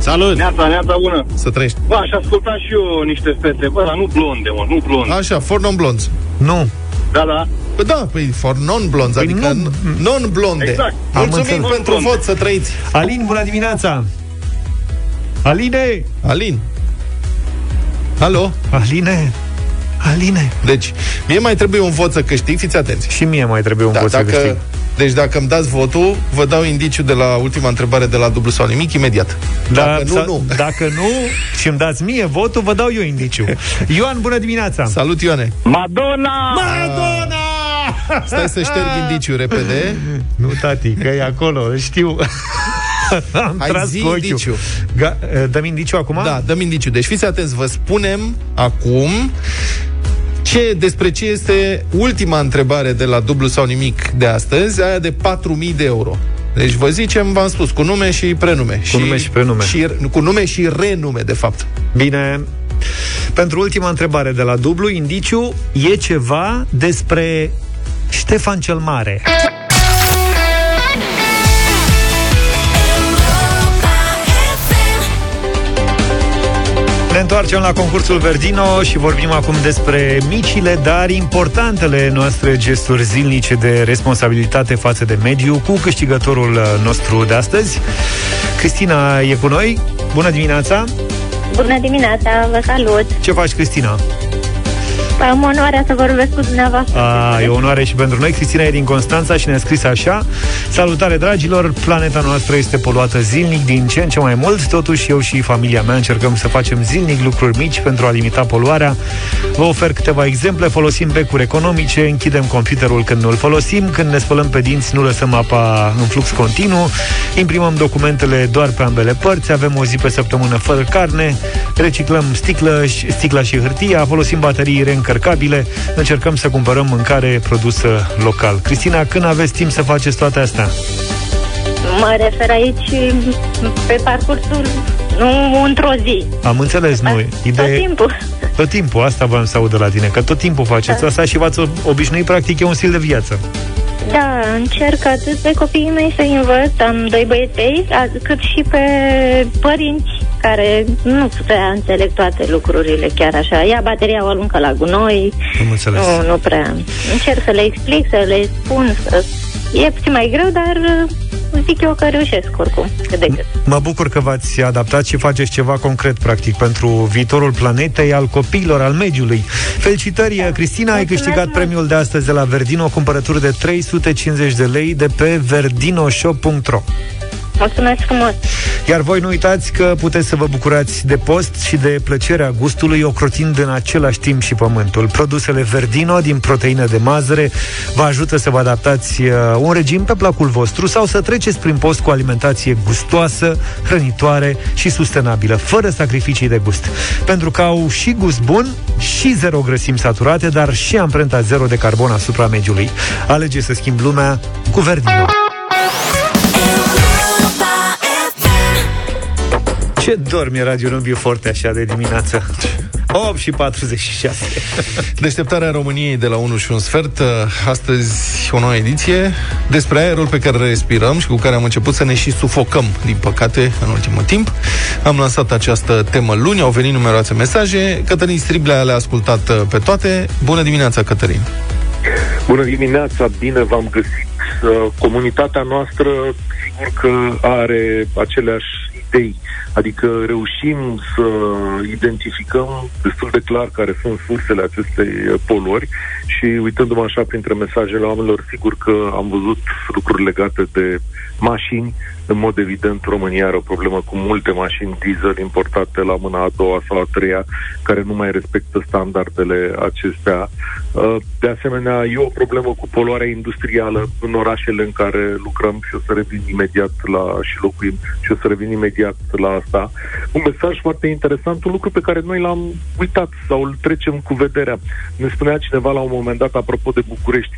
Salut! Neața, neața, bună! Să trăiești. Bă, aș asculta și eu niște fete, bă, dar nu blonde, mă, nu blonde. Așa, for non-blondes. Nu. Da, da. Păi da, păi for non-blondes, Păi adică nu- non-blonde. Exact. Am Mulțumim înțeles. pentru vot, să trăiți. Alin, bună dimineața! Aline! Alin. Alo? Aline! Aline! Deci, mie mai trebuie un vot să câștig, fiți atenți. Și mie mai trebuie un Da, vot să câștig. Dacă, deci dacă îmi dați votul, vă dau indiciu de la ultima întrebare de la dublu sau nimic imediat. Da, dacă nu, sa- nu. Dacă nu și îmi dați mie votul, vă dau eu indiciu. Ioan, bună dimineața! Salut, Ioane! Madonna! Madonna! Stai să șterg indiciu repede. Nu, tati, că e acolo, îl știu. Am Hai, tras zi cu ochiul. indiciu. Ga- eh, dăm indiciu acum? Da, dăm indiciu. Deci fiți atenți, vă spunem acum ce, despre ce este ultima întrebare de la dublu sau nimic de astăzi, aia de 4.000 de euro. Deci vă zicem, v-am spus, cu nume și prenume. Cu nume și prenume. Și, cu nume și renume, de fapt. Bine. Pentru ultima întrebare de la dublu, indiciu e ceva despre Ștefan cel Mare. Întoarcem la concursul Verdino și vorbim acum despre micile, dar importantele noastre gesturi zilnice de responsabilitate față de mediu cu câștigătorul uh, nostru de astăzi. Cristina e cu noi. Bună dimineața! Bună dimineața, vă salut! Ce faci, Cristina? Am onoarea să vorbesc cu dumneavoastră. A, e o onoare și pentru noi. Cristina e din Constanța și ne-a scris așa Salutare, dragilor! Planeta noastră este poluată zilnic din ce în ce mai mult Totuși, eu și familia mea încercăm să facem zilnic lucruri mici pentru a limita poluarea Vă ofer câteva exemple Folosim becuri economice, închidem computerul când nu-l folosim Când ne spălăm pe dinți, nu lăsăm apa în flux continuu Imprimăm documentele doar pe ambele părți Avem o zi pe săptămână fără carne Reciclăm sticlă, sticla și hârtia Folosim baterii reîncărcabile Încercăm să cumpărăm mâncare produsă local Cristina, când aveți timp să faceți toate astea? Mă refer aici pe parcursul, nu într-o zi. Am înțeles, nu. Tot Ideea... timpul. Tot timpul, asta v-am să aud de la tine, că tot timpul faceți Da. asta și v-ați obișnuit, practic, e un stil de viață. Da, încerc atât pe copiii mei să învăț, am doi băieței, a- cât și pe părinți care nu prea înțeleg toate lucrurile chiar așa. Ia bateria o aruncă la gunoi, Am înțeles. nu, nu prea. Încerc să le explic, să le spun, să... E puțin mai greu, dar uh, zic eu că reușesc oricum, cât de cât. Mă bucur că v-ați adaptat și faceți ceva concret, practic, pentru viitorul planetei, al copiilor, al mediului. Felicitări, Cristina, ai Mulțumesc câștigat mult. premiul de astăzi de la Verdino, cumpărături de 350 de lei de pe verdinoshop.ro. Mulțumesc frumos! Iar voi nu uitați că puteți să vă bucurați de post și de plăcerea gustului, ocrotind în același timp și pământul. Produsele Verdino din proteină de mazăre vă ajută să vă adaptați uh, un regim pe placul vostru sau să treceți prin post cu alimentație gustoasă, hrănitoare și sustenabilă, fără sacrificii de gust. Pentru că au și gust bun, și zero grăsimi saturate, dar și amprenta zero de carbon asupra mediului. Alege să schimbi lumea cu Verdino. Ce dormi Radio Nubiu Forte așa de dimineață? 8 și 46. Deșteptarea României de la 1 și un sfert Astăzi o nouă ediție Despre aerul pe care îl respirăm Și cu care am început să ne și sufocăm Din păcate, în ultimul timp Am lansat această temă luni Au venit numeroase mesaje Cătălin Striblea le-a ascultat uh, pe toate Bună dimineața, Cătălin Bună dimineața, bine v-am găsit. Uh, Comunitatea noastră, sigur că are aceleași idei, adică reușim să identificăm destul de clar care sunt sursele acestei uh, poluări și uitându-mă așa printre mesajele oamenilor, sigur că am văzut lucruri legate de mașini. În mod evident, România are o problemă cu multe mașini diesel importate la mâna a doua sau a treia, care nu mai respectă standardele acestea. Uh, De asemenea, e o problemă cu poluarea industrială în orașele în care lucrăm și o să revin imediat la și locuim și o să revin imediat imediat la asta. Un mesaj foarte interesant, un lucru pe care noi l-am uitat sau îl trecem cu vederea. Ne spunea cineva la un moment dat, apropo de București,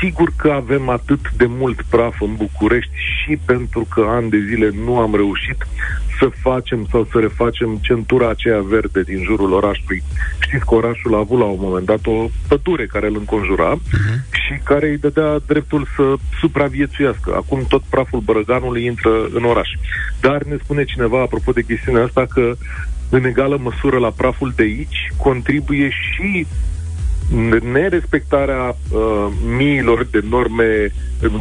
sigur că avem atât de mult praf în București și pentru că ani de zile nu am reușit să facem sau să refacem centura aceea verde din jurul orașului. Știți că orașul a avut la un moment dat o pădure care îl înconjura uh-huh. și care îi dădea dreptul să supraviețuiască. Acum tot praful Bărăganului intră în oraș. Dar ne spune cineva, apropo de chestiunea asta, că în egală măsură la praful de aici contribuie și nerespectarea uh, miilor de norme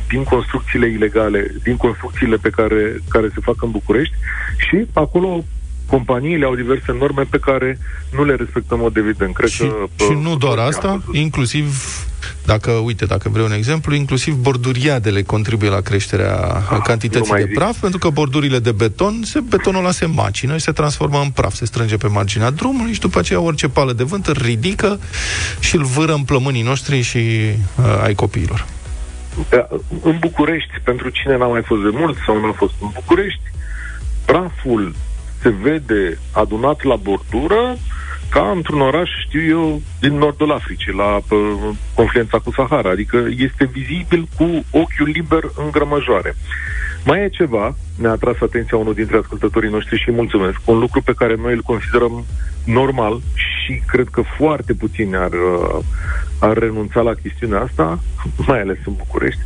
din construcțiile ilegale, din construcțiile pe care, care se fac în București și acolo companiile au diverse norme pe care nu le respectăm mod evident. Cred și, că, și nu doar asta, inclusiv, dacă, uite, dacă vreau un exemplu, inclusiv borduriadele contribuie la creșterea ah, cantității de praf, zic. pentru că bordurile de beton, se, betonul ăla se macină și se transformă în praf, se strânge pe marginea drumului și după aceea orice pală de vânt îl ridică și îl vâră în plămânii noștri și uh, ai copiilor. Da, în București, pentru cine n-a mai fost de mult sau nu a fost în București, praful se vede adunat la bordură ca într-un oraș, știu eu, din nordul Africii, la uh, confluența cu Sahara. Adică este vizibil cu ochiul liber în grămăjoare. Mai e ceva, ne-a atras atenția unul dintre ascultătorii noștri și mulțumesc, un lucru pe care noi îl considerăm normal și cred că foarte puțini ar, uh, ar renunța la chestiunea asta, mai ales în București,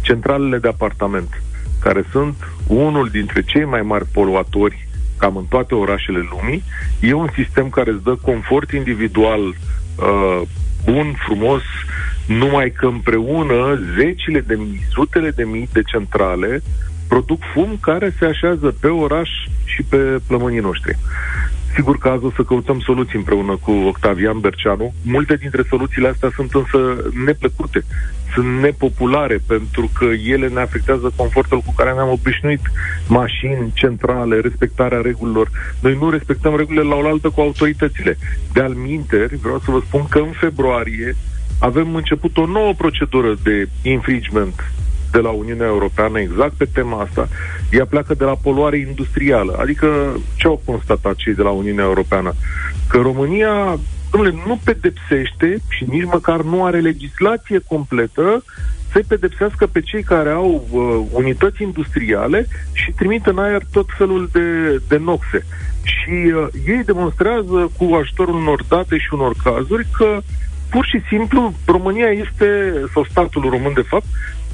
centralele de apartament, care sunt unul dintre cei mai mari poluatori cam în toate orașele lumii. E un sistem care îți dă confort individual uh, bun, frumos, numai că împreună zecile de mii, sutele de mii de centrale produc fum care se așează pe oraș și pe plămânii noștri. Sigur că azi o să căutăm soluții împreună cu Octavian Berceanu. Multe dintre soluțiile astea sunt însă neplăcute, sunt nepopulare, pentru că ele ne afectează confortul cu care ne-am obișnuit. Mașini, centrale, respectarea regulilor. Noi nu respectăm regulile la oaltă cu autoritățile. De-al minteri, vreau să vă spun că în februarie avem început o nouă procedură de infringement de la Uniunea Europeană exact pe tema asta, ea pleacă de la poluare industrială. Adică ce au constatat cei de la Uniunea Europeană? Că România domnule, nu pedepsește și nici măcar nu are legislație completă să pedepsească pe cei care au uh, unități industriale și trimit în aer tot felul de, de noxe. Și uh, ei demonstrează cu ajutorul unor date și unor cazuri că pur și simplu România este, sau statul român de fapt,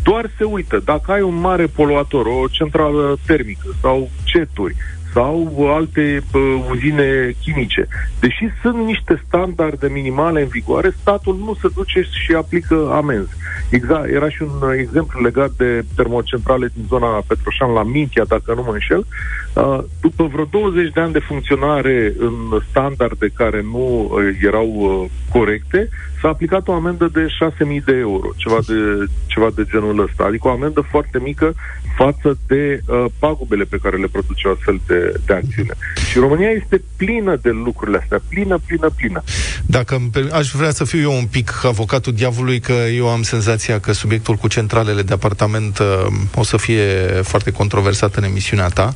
doar se uită. Dacă ai un mare poluator, o centrală termică sau ceturi, sau alte uh, uzine chimice. Deși sunt niște standarde minimale în vigoare, statul nu se duce și aplică amenzi. Exact, era și un exemplu legat de termocentrale din zona Petroșan la Mintia, dacă nu mă înșel. Uh, după vreo 20 de ani de funcționare în standarde care nu uh, erau uh, corecte, s-a aplicat o amendă de 6.000 de euro, ceva de, ceva de genul ăsta. Adică o amendă foarte mică față de uh, pagubele pe care le produce o astfel de, de acțiune. Și România este plină de lucrurile astea, plină, plină, plină. Dacă aș vrea să fiu eu un pic avocatul diavolului, că eu am senzația că subiectul cu centralele de apartament uh, o să fie foarte controversat în emisiunea ta.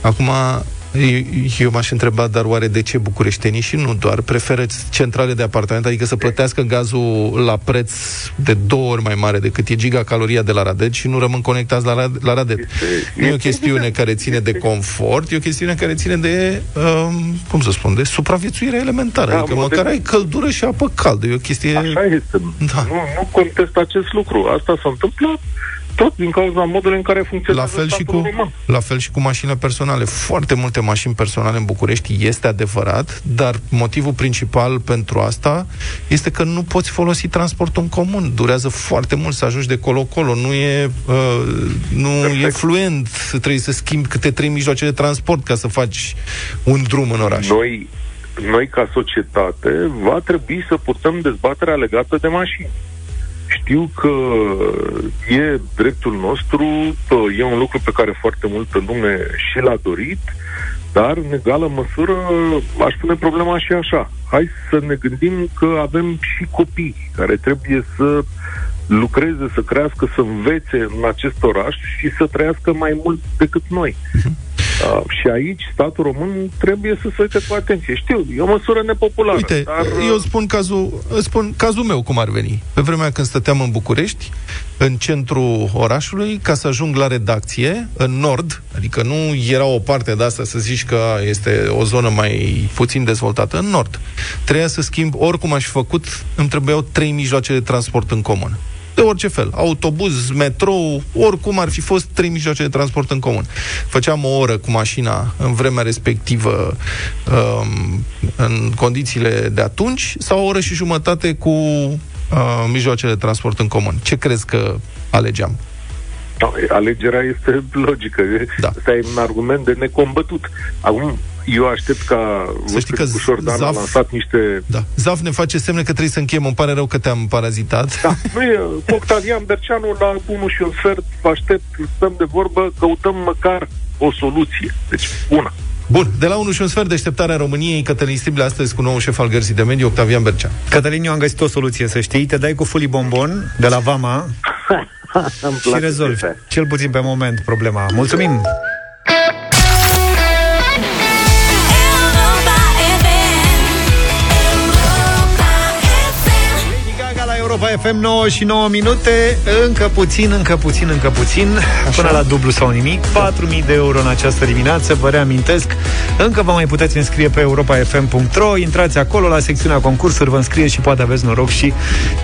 Acum, eu m-aș întreba, dar oare de ce bucureștenii și nu doar preferă centrale de apartament, adică să plătească gazul la preț de două ori mai mare decât e gigacaloria de la Radet și nu rămân conectați la, la Radet. Nu e o chestiune care ține de confort, e o chestiune care ține de, um, cum să spun, de supraviețuire elementară. Da, adică măcar ai căldură și apă caldă. E o chestie... Așa este. Da. Nu, nu contest acest lucru. Asta s-a întâmplat tot din cauza modului în care funcționează la fel și cu, La fel și cu mașinile personale. Foarte multe mașini personale în București este adevărat, dar motivul principal pentru asta este că nu poți folosi transportul în comun. Durează foarte mult să ajungi de colo-colo. Nu e, uh, nu e fluent. Trebuie să schimbi câte trei mijloace de transport ca să faci un drum în oraș. Noi, noi ca societate, va trebui să purtăm dezbaterea legată de mașini. Știu că e dreptul nostru, e un lucru pe care foarte multă lume și l-a dorit, dar în egală măsură aș pune problema și așa. Hai să ne gândim că avem și copii care trebuie să lucreze, să crească, să învețe în acest oraș și să trăiască mai mult decât noi. Uh, și aici statul român trebuie să se uite cu atenție. Știu, e o măsură nepopulară. Uite, dar, uh, eu spun cazul, îți spun cazul meu cum ar veni. Pe vremea când stăteam în București, în centrul orașului, ca să ajung la redacție, în nord, adică nu era o parte de asta să zici că este o zonă mai puțin dezvoltată, în nord. Trebuia să schimb, oricum aș fi făcut, îmi trebuiau trei mijloace de transport în comun de orice fel. Autobuz, metrou, oricum ar fi fost trei mijloace de transport în comun. Făceam o oră cu mașina în vremea respectivă um, în condițiile de atunci sau o oră și jumătate cu uh, mijloacele de transport în comun. Ce crezi că alegeam? Da, alegerea este logică. Da. Asta e un argument de necombătut. Acum, eu aștept ca Să știi că ușor Dan a Zaf- lansat niște... Da. Zaf ne face semne că trebuie să încheiem. Îmi pare rău că te-am parazitat. Da, nu e, cu Octavian Berceanu la 1 și un sfert, vă aștept, stăm de vorbă, căutăm măcar o soluție. Deci, una. Bun, de la 1 și un sfert, deșteptarea României, Cătălin Striblea, astăzi cu nou șef al gărzii de mediu, Octavian Bercean. Cătălin, eu am găsit o soluție, să știi. Te dai cu fulii bombon de la Vama și rezolvi, cel puțin pe moment, problema. Mulțumim! Europa FM 9 și 9 minute. Încă puțin, încă puțin, încă puțin. Până la dublu sau nimic. 4.000 de euro în această dimineață Vă reamintesc. Încă vă mai puteți înscrie pe europafm.ro Intrați acolo la secțiunea concursuri Vă înscrieți și poate aveți noroc și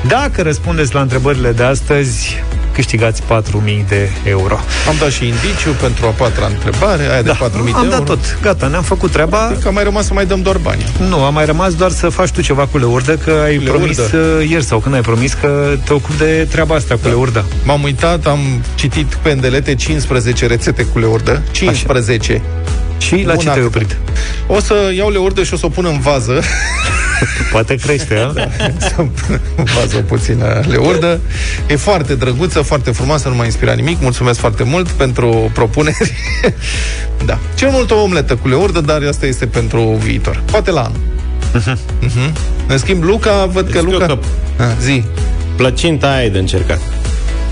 Dacă răspundeți la întrebările de astăzi Câștigați 4.000 de euro Am dat și indiciu pentru a patra întrebare, aia de 4.000 de Am euro. dat tot, gata, ne-am făcut treaba Că a mai rămas să mai dăm doar bani. Nu, a mai rămas doar să faci tu ceva cu leurdă Că ai Leurdă. promis uh, ieri sau când ai promis Că te ocupi de treaba asta cu leurda M-am uitat, am citit pe îndelete 15 rețete cu leurdă. 15. Și la ce Una te-ai câtă. oprit? O să iau leurdă și o să o pun în vază. Poate crește, a? să pun în vază o puțină leurdă. E foarte drăguță, foarte frumoasă, nu m-a inspirat nimic. Mulțumesc foarte mult pentru propuneri. da. Cel mult o omletă cu leurdă, dar asta este pentru viitor. Poate la anul. Uh-huh. În schimb, Luca, văd că Zic eu Luca... că A, zi. Plăcinta aia e de încercat.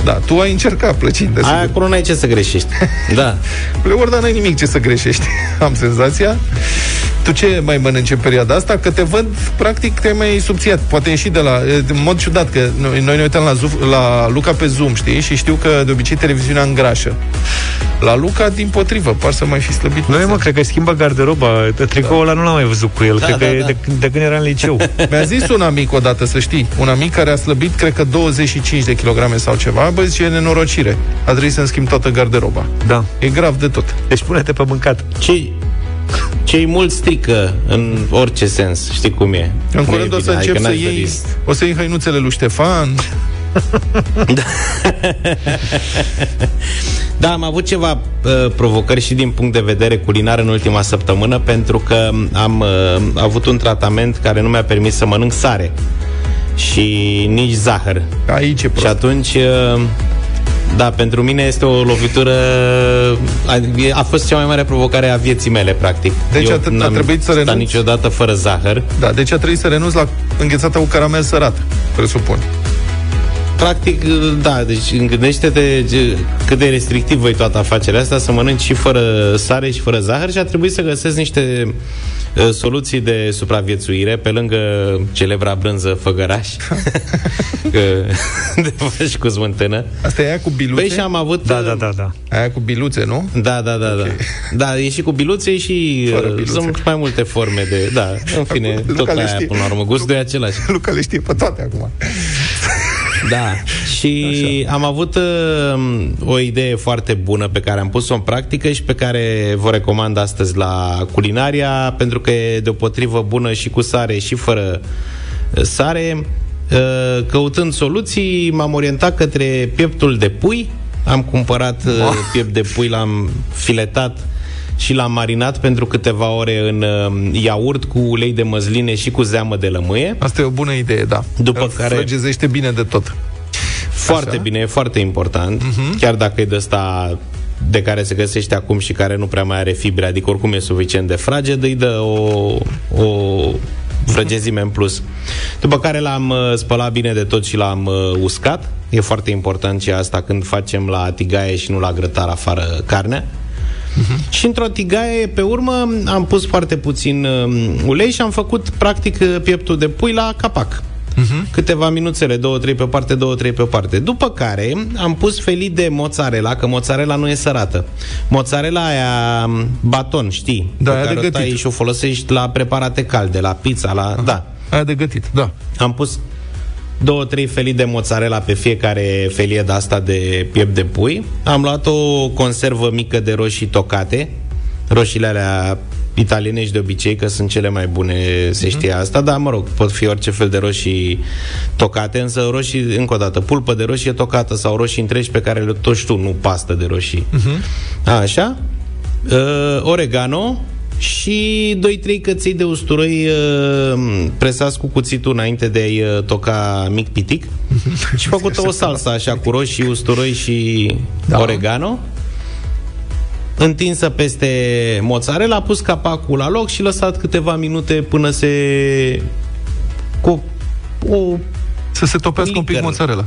Da, tu ai încercat plăcinte. Aia sigur. acolo n-ai ce să greșești. Da. Cu leurda n-ai nimic ce să greșești. Am senzația. Tu ce mai mănânci în perioada asta? Că te văd, practic, te-ai mai subțiat. Poate ieși de la... În mod ciudat, că noi, noi ne uităm la, Zuf, la Luca pe Zoom, știi? Și știu că de obicei televiziunea îngrașă. La Luca, din potrivă, par să mai fi slăbit. Nu, mă, cred că schimbă garderoba Tricoul ăla nu l-am mai văzut cu el Da, Cred da, că e da. de, de când era în liceu Mi-a zis un amic odată, să știi, un amic care a slăbit, cred că 25 de kilograme sau ceva, bă, zice, e nenorocire. A trebuit să-mi schimb toată garderoba. Da E grav de tot. Deci pune-te pe mâncat Cei, cei mulți strică în orice sens, știi cum e. În Nu curând e o să bine, încep adică să n-aș iei, dori- o să iei hăinuțele lui Ștefan. Da, am avut ceva uh, provocări și din punct de vedere culinar în ultima săptămână pentru că am uh, avut un tratament care nu mi-a permis să mănânc sare și nici zahăr. Aici e Și prost. atunci uh, da, pentru mine este o lovitură a, a fost cea mai mare provocare a vieții mele, practic. Deci Eu a- a n-am trebuit să stat renunți? niciodată fără zahăr. Da, deci a trebuit să renunț la înghețata cu caramel sărat, presupun. Practic, da, deci gândește-te ce- cât de restrictivă e toată afacerea asta, să mănânci și fără sare și fără zahăr și a trebuit să găsesc niște uh, soluții de supraviețuire pe lângă celebra brânză făgăraș că- de faci cu smântână. Asta e aia cu biluțe? Păi și am avut... Da, da, da, da Aia cu biluțe, nu? Da, da, da, okay. da. Da, e și cu biluțe și Fără uh, biluțe. sunt mai multe forme de... Da, în fine, Luca tot le aia știe. până la urmă. Gustul e același. Luca le știe pe toate acum. Da, și Așa. am avut uh, o idee foarte bună pe care am pus-o în practică și pe care vă recomand astăzi la culinaria, pentru că e deopotrivă bună și cu sare și fără uh, sare. Uh, căutând soluții, m-am orientat către pieptul de pui. Am cumpărat uh, piept de pui, l-am filetat și l-am marinat pentru câteva ore în uh, iaurt cu ulei de măsline și cu zeamă de lămâie. Asta e o bună idee, da. După Îl care- Frăgezește bine de tot. Foarte Așa. bine, e foarte important. Mhm. Chiar dacă e de ăsta de care se găsește acum și care nu prea mai are fibre, adică oricum e suficient de fraged, îi dă o, o frăgezime în plus. După care l-am uh, spălat bine de tot și l-am uh, uscat. E foarte important și asta când facem la tigaie și nu la grătar afară carnea. Uh-huh. Și într-o tigaie, pe urmă, am pus foarte puțin uh, ulei și am făcut, practic, uh, pieptul de pui la capac. Uh-huh. Câteva minuțele, două, trei pe parte, două, trei pe parte. După care am pus felii de mozzarella, că mozzarella nu e sărată. Mozzarella aia um, baton, știi? Da, pe aia care de o tai gătit. și o folosești la preparate calde, la pizza, la... Uh-huh. Da. Aia de gătit, da. Am pus două, trei felii de mozzarella pe fiecare felie de asta de piept de pui. Am luat o conservă mică de roșii tocate, roșiile alea italienești de obicei, că sunt cele mai bune, se știe asta, dar mă rog, pot fi orice fel de roșii tocate, însă roșii, încă o dată, pulpă de roșie tocată sau roșii întregi pe care le toși tu, nu pastă de roșii. Așa. Uh, oregano și 2-3 căței de usturoi uh, presați cu cuțitul înainte de a-i uh, toca mic pitic și făcută o salsă așa cu roșii, usturoi și da. oregano întinsă peste mozzarella, a pus capacul la loc și lăsat câteva minute până se cu o Să se topească un pic Licăr. mozzarella.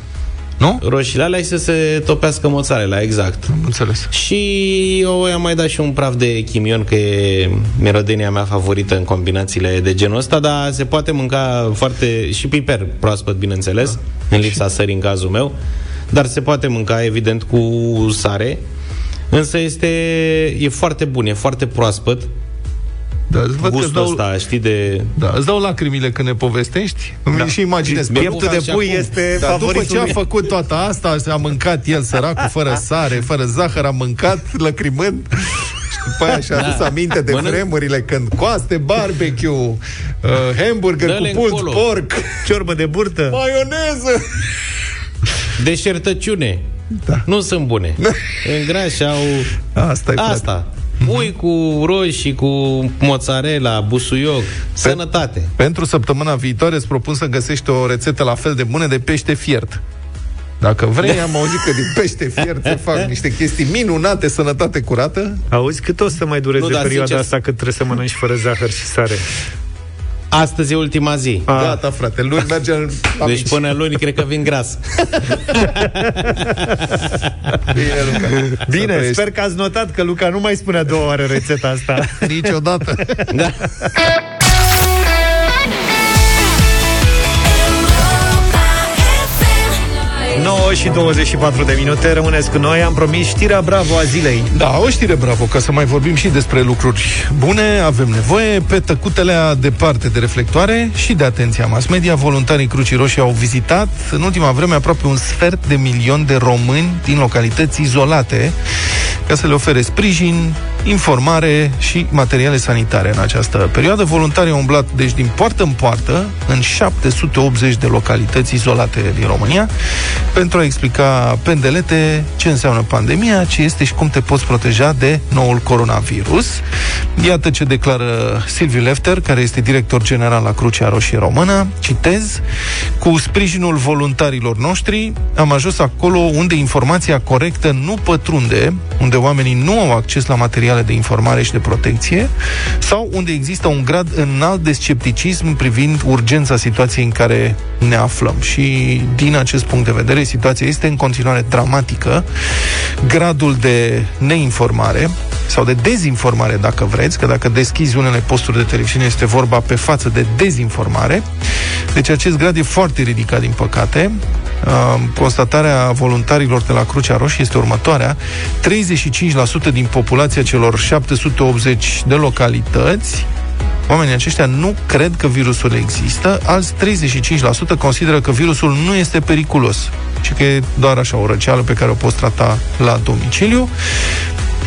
Nu? roșiile alea și să se topească mozzarella, exact. Am înțeles. Și eu i-am mai dat și un praf de chimion, că e mirodenia mea favorită în combinațiile de genul ăsta, dar se poate mânca foarte... și piper proaspăt, bineînțeles, da. în lipsa sării în cazul meu, dar se poate mânca, evident, cu sare, însă este... e foarte bun, e foarte proaspăt, Da, îți văd că îți gustul dau, ăsta, știi, de... da, îți dau lacrimile când ne povestești. Da. Și imaginez. Mi-e Pieptul de bucat și pui acum. este Da, după favoritul ce a lui. făcut toată asta, a mâncat el săracul, fără sare, fără zahăr, a mâncat lăcrimând și după aia și-a Da. adus aminte de Mănânc- vremurile când coaste, barbecue, uh, hamburger Dă-le cu pult încolo. porc, Ciorbă de burtă. maioneză. Deșertăciune. Da. Nu sunt bune. Îngrași au... Asta e Asta. Pui cu roșii, cu mozzarella, busuioc, sănătate. Pentru săptămâna viitoare îți propun să găsești o rețetă la fel de bună de pește fiert. Dacă vrei, am auzit că din pește fiert se fac niște chestii minunate, sănătate curată. Auzi, cât o să mai dureze Nu, dar perioada sincer- asta cât trebuie să mănânci fără zahăr și sare? Astăzi e ultima zi. A. Gata, frate, luni merge la Deci mici. până luni cred că vin gras. Bine, Luca. Să Bine, trăiești. sper că ați notat că Luca nu mai spune a doua oară rețeta asta. Niciodată. da. 9 și 24 de minute, rămâneți cu noi. Am promis știrea bravo a zilei. Da, o știre bravo, ca să mai vorbim și despre lucruri bune, avem nevoie. Pe tăcutelea departe de reflectoare și de atenția mass media, voluntarii Crucii Roșii au vizitat în ultima vreme aproape un sfert de milion de români din localități izolate ca să le ofere sprijin, informare și materiale sanitare în această perioadă. Voluntarii au umblat, deci, din poartă în poartă, în 780 de localități izolate din România, pentru a explica pendelete ce înseamnă pandemia, ce este și cum te poți proteja de noul coronavirus. Iată ce declară Silviu Lefter, care este director general la Crucea Roșie Română. Citez, cu sprijinul voluntarilor noștri am ajuns acolo unde informația corectă nu pătrunde, unde oamenii nu au acces la materiale de informare și de protecție, sau unde există un grad înalt de scepticism privind urgența situației în care ne aflăm. Și din acest punct de vedere, situația este în continuare dramatică. Gradul de neinformare sau de dezinformare, dacă vreți, că dacă deschizi unele posturi de televiziune este vorba pe față de dezinformare. Deci acest grad e foarte ridicat, din păcate. Uh, Constatarea voluntarilor de la Crucea Roșie este următoarea. 35% din populația celor 780 de localități Oamenii aceștia nu cred că virusul există, alți 35% consideră că virusul nu este periculos, ci că e doar așa o răceală pe care o poți trata la domiciliu.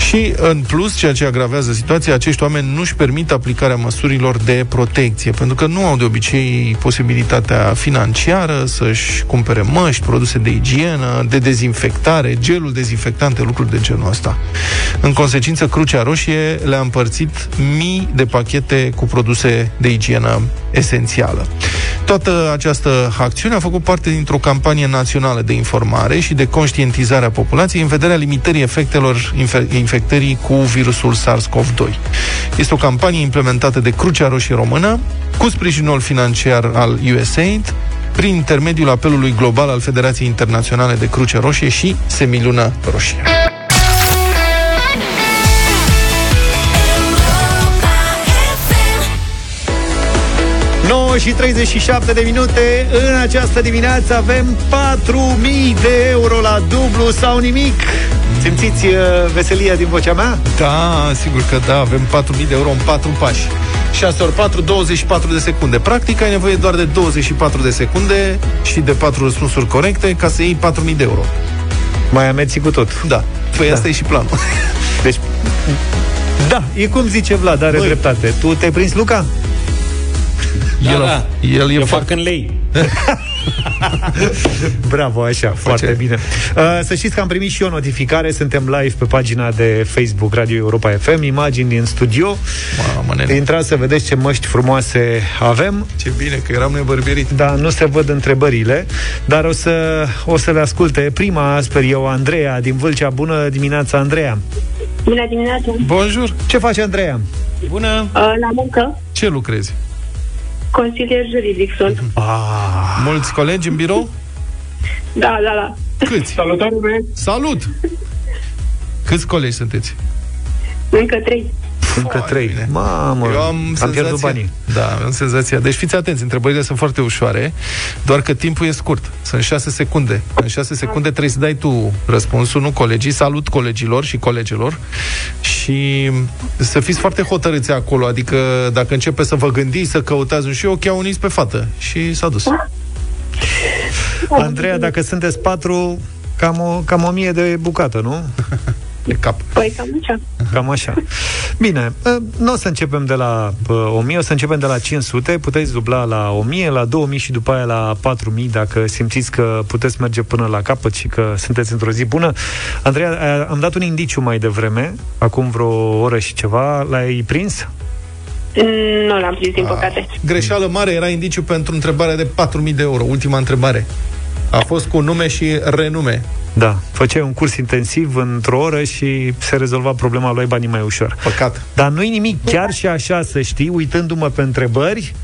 Și, în plus, ceea ce agravează situația, acești oameni nu-și permit aplicarea măsurilor de protecție, pentru că nu au de obicei posibilitatea financiară să-și cumpere măști, produse de igienă, de dezinfectare, gelul dezinfectante, lucruri de genul ăsta. În consecință, Crucea Roșie le-a împărțit mii de pachete cu produse de igienă esențială. Toată această acțiune a făcut parte dintr-o campanie națională de informare și de conștientizare a populației în vederea limitării efectelor infe- infectării cu virusul SARS-CoV-2. Este o campanie implementată de Crucea Roșie Română cu sprijinul financiar al USAID prin intermediul apelului global al Federației Internaționale de Cruce Roșie și Semiluna Roșie. 9 și 37 de minute. În această dimineață avem 4000 de euro la dublu sau nimic. Simțiți uh, veselia din vocea mea? Da, sigur că da, avem 4.000 de euro în 4 pași. 6 ori 4, 24 de secunde. Practic ai nevoie doar de 24 de secunde Și de 4 răspunsuri corecte Ca să iei 4.000 de euro. Mai ameți cu tot. Da, păi Da. asta e și planul. Deci, da, e cum zice Vlad, are Băi. dreptate. Tu te-ai prins, Luca? Da, El- da. el e Eu fa- fac în lei. Bravo, așa, foarte bine. Uh, să știți că am primit și eu o notificare, suntem live pe pagina de Facebook Radio Europa FM, imagini din studio. Mamă, nene. Intrați să vedeți ce măști frumoase avem. Ce bine că eram nebărbierit Da, nu se văd întrebările, dar o să, o să le asculte. Prima, sper eu, Andreea din Vâlcea. Bună dimineața, Andreea. Bună dimineața! Bonjour, Ce face Andreea? Bună! Uh, La muncă, ce lucrezi? Consilier juridic sunt. Ah, Mulți colegi în birou? Da, da, da. Câți? Salutare, băieți! Salut! Câți colegi sunteți? Încă trei. Încă trei. bine. Mamă, Eu am, am senzația, pierdut banii. Da, am senzația. Deci fiți atenți, întrebările sunt foarte ușoare, doar că timpul e scurt. Sunt 6 secunde. În 6 secunde trebuie să dai tu răspunsul, nu colegii. Salut colegilor și colegilor. Și să fiți foarte hotărâți acolo, adică dacă începe să vă gândiți, să căutați un și ok, au unii pe fată. Și s-a dus. Andreea, dacă sunteți patru, cam o, cam o mie de bucată, nu? De cap. Păi cam așa. Cam așa. Bine, ă, nu o să începem de la ă, 1000, o să începem de la 500, puteți dubla la 1000, la 2000 și după aia la 4000 dacă simțiți că puteți merge până la capăt și că sunteți într-o zi bună. Andreea, a- am dat un indiciu mai devreme, acum vreo oră și ceva, l-ai prins? Nu l-am prins, din păcate. Greșeală mare era indiciu pentru întrebarea de 4.000 de euro. Ultima întrebare. A fost cu nume și renume. Da, făceai un curs intensiv într-o oră și se rezolva problema, luai banii mai ușor. Păcat. Dar nu-i nimic, chiar și așa să știi, uitându-mă pe întrebări,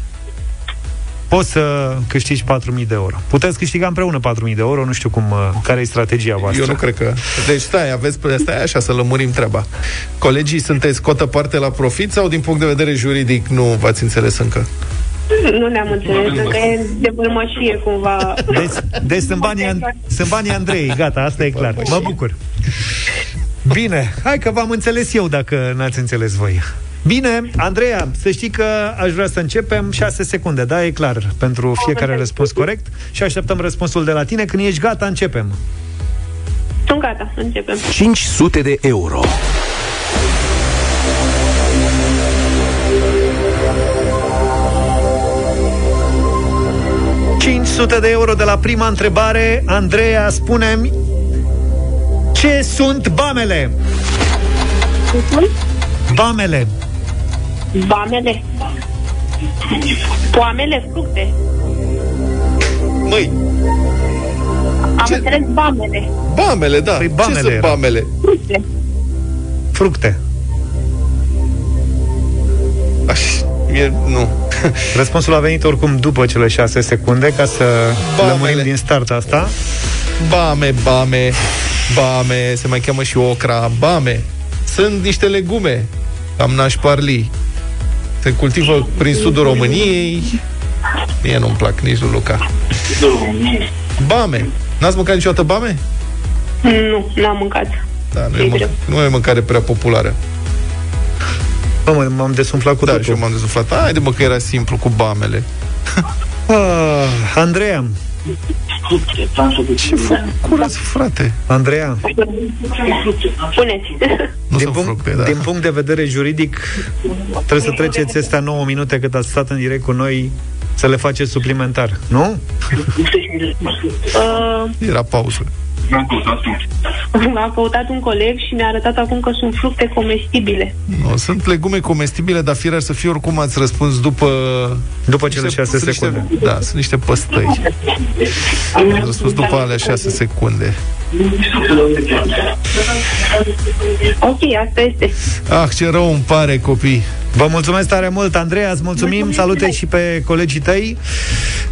poți să câștigi 4.000 de euro. Puteți câștiga împreună 4.000 de euro, nu știu cum, uh, care e strategia voastră. Eu nu cred că... Deci stai, aveți... Stai așa să lămurim treaba. Colegii sunteți cotă parte la profit sau din punct de vedere juridic nu v-ați înțeles încă? Nu ne-am înțeles, încă e de bărmășie cumva. Deci, deci sunt, banii, An- sunt banii Andrei, gata, asta e clar. Mă bucur. Bine, hai că v-am înțeles eu dacă n-ați înțeles voi. Bine, Andreea, să știi că aș vrea să începem 6 secunde, da, e clar, pentru fiecare răspuns corect și așteptăm răspunsul de la tine. Când ești gata, începem. Sunt gata, începem. 500 de euro. Bine. 500 de euro de la prima întrebare. Andreea, spune-mi ce sunt bamele? Bamele. Bamele. Poamele, fructe. Măi, Am Ce? înțeles bamele. bamele, da. Păi bamele Ce sunt era. bamele? Fructe. Fructe. Aș, e, nu. Răspunsul a venit oricum după cele 6 secunde Ca să Bamele. lămurim din start asta Bame, bame, bame, se mai cheamă și ocra, bame. Sunt niște legume, am nașparli. Se cultivă prin sudul României. Mie nu-mi plac nici lui Luca. Bame. N-ați mâncat niciodată bame? Nu, n-am mâncat. Da, nu E e, greu. mânc- nu e mâncare prea populară. Bă, mă, m-am desumflat cu Da, totul și eu m-am dezuflat. Haide mă că era simplu cu bamele. ah, Andreea Ce făcurați, frate? Andreea Puneți. Nu din sunt punct, fructe, da. din punct de vedere juridic Trebuie să treceți astea 9 minute Cât ați stat în direct cu noi Să le faceți suplimentar, nu? Uh, Era pauză. Am căutat un coleg și mi-a arătat acum că sunt fructe comestibile. Nu, sunt legume comestibile, dar fier ar să fie oricum ați răspuns după... După cele niște- 6 sunt secunde Niște, da, sunt niște păstăi. Ați răspuns după alea 6 secunde. Ok, asta este. Ah, ce rău îmi pare, copii. Vă mulțumesc tare mult, Andreea, îți mulțumim, salute și pe colegii tăi.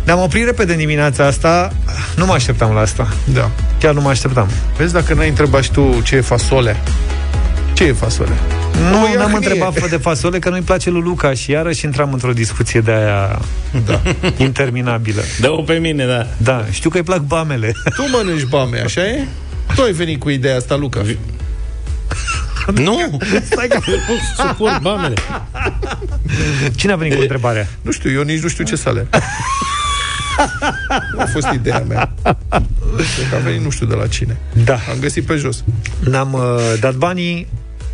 Ne-am oprit repede în dimineața asta. Nu mă așteptam la asta. Da. Chiar nu mă așteptam. Vezi dacă n-ai întrebat și tu ce e fasole? Ce e fasole? Nu, O n-am iahnie. întrebat fă de fasole că nu-i place lui Luca și iarăși intram într-o discuție de aia Da. interminabilă. Dă-o pe mine, da. Da, știu că îi plac bamele. Tu mănânci bame, așa e? Tu ai venit cu ideea asta, Luca. Nu! Stai că... Nu suport bamele. Cine a venit cu întrebarea? Nu știu, eu nici nu știu ce sale. Nu a fost ideea mea. Cred că a venit nu știu de la cine. Da. Am găsit pe jos. N-am uh, dat banii,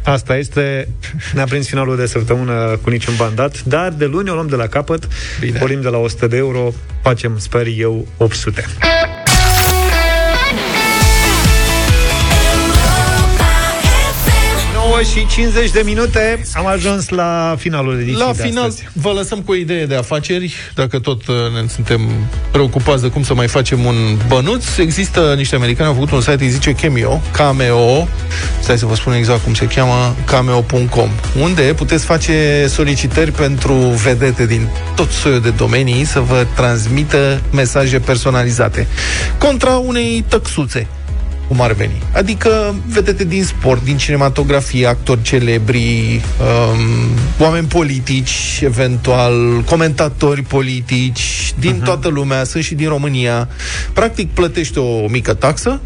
asta este, ne-a prins finalul de săptămână cu niciun bani dat, dar de luni o luăm de la capăt, Bine. pornim de la 100 de euro, facem, sper eu, 800. Și 50 de minute am ajuns la finalul ediției La de final, astăzi. vă lăsăm cu o idee de afaceri, dacă tot uh, ne suntem preocupați de cum să mai facem un bănuț. Există niște americani, au făcut un site, îi zice Cameo, Cameo, stai să vă spun exact cum se cheamă, cameo.com, unde puteți face solicitări pentru vedete din tot soiul de domenii să vă transmită mesaje personalizate contra unei tăxuțe cum ar veni. Adică vedete din sport, din cinematografie, actori celebri, um, oameni politici, eventual, comentatori politici, din uh-huh. toată lumea, sunt și din România. Practic plătești o mică taxă,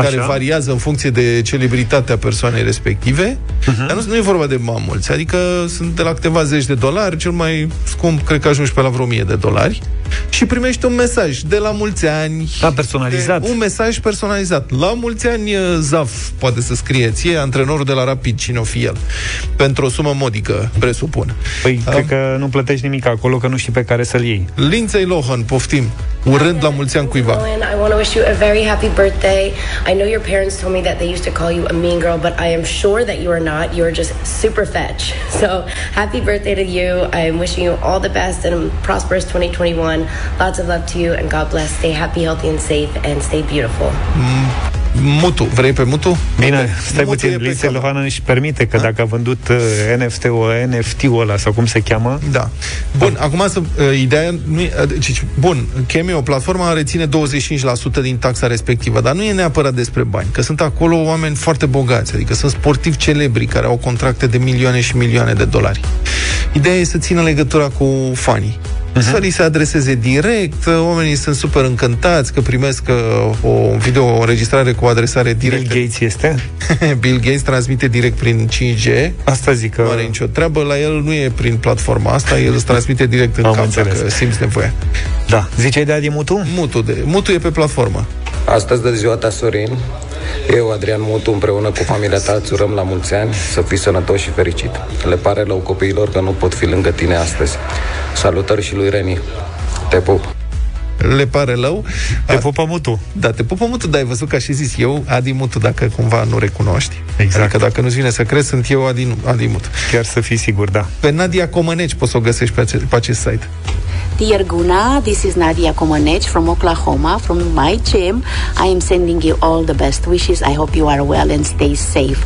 Așa. care variază în funcție de celebritatea persoanei respective, uh-huh. dar nu, nu e vorba de mai mulți, adică sunt de la câteva zeci de dolari, cel mai scump cred că ajungi pe la vreo mie de dolari și primești un mesaj de la mulți ani. Da, personalizat. De, un mesaj personalizat. La mulți ani eh, Zaf poate să scrie ție, antrenorul de la Rapid, cine o fi el, pentru o sumă modică, presupun. Păi, cred că nu plătești nimic acolo, că nu știi pe care să-l iei. Lindsay Lohan, poftim, urând la mulți ani cuiva. Owen, I want to wish you a very happy birthday. I know your parents told me that they used to call you a mean girl, but I am sure that you are not. You are just super fetch. So, happy birthday to you. I am wishing you all the best and prosperous 2021. Lots of love to you and God bless. Stay happy, healthy, and safe, and stay beautiful. Mm. Mutu, vrei pe Mutu? Bine, stai Mutu e puțin, pe Lindsay cap. Lohan își permite că dacă a vândut uh, NFT-ul, NFT-ul ăla, sau cum se cheamă, Da. Bun, acum să, uh, ideea nu e, uh, deci, bun, Cameo, platforma reține 25% din taxa respectivă, dar nu e neapărat despre bani, că sunt acolo oameni foarte bogați, adică sunt sportivi celebri care au contracte de milioane și milioane de dolari. Ideea e să țină legătura cu fanii. Uh-huh. Să li se adreseze direct, oamenii sunt super încântați că primesc uh, o video, o înregistrare cu o adresare directă. Bill Gates este? Bill Gates transmite direct prin 5G. Asta zic că... Nu are nicio treabă, la el nu e prin platforma asta, el îți transmite direct în Am cap înțeles. dacă simți nevoia. Da. Ziceai de Adi Mutu? Mutu, de, mutu e pe platformă. Astăzi de ziua ta, Sorin, eu, Adrian Mutu, împreună cu familia ta, îți urăm la mulți ani să fii sănătos și fericit. Le pare rău copiilor că nu pot fi lângă tine astăzi. Salutări și lui Reni. Te pup! Le pare rău. Te pupă Mutu. Da, te pupă Mutu, dar ai văzut că și zis eu, Adi Mutu, dacă cumva nu recunoști. Exact. Adică dacă nu-ți vine să crezi, sunt eu Adi, Adi Mutu. Chiar să fii sigur, da. Pe Nadia Comăneci poți să o găsești pe acest, pe acest site. Dear Guna, this is Nadia Comaneci from Oklahoma, from my gym. I am sending you all the best wishes. I hope you are well and stay safe.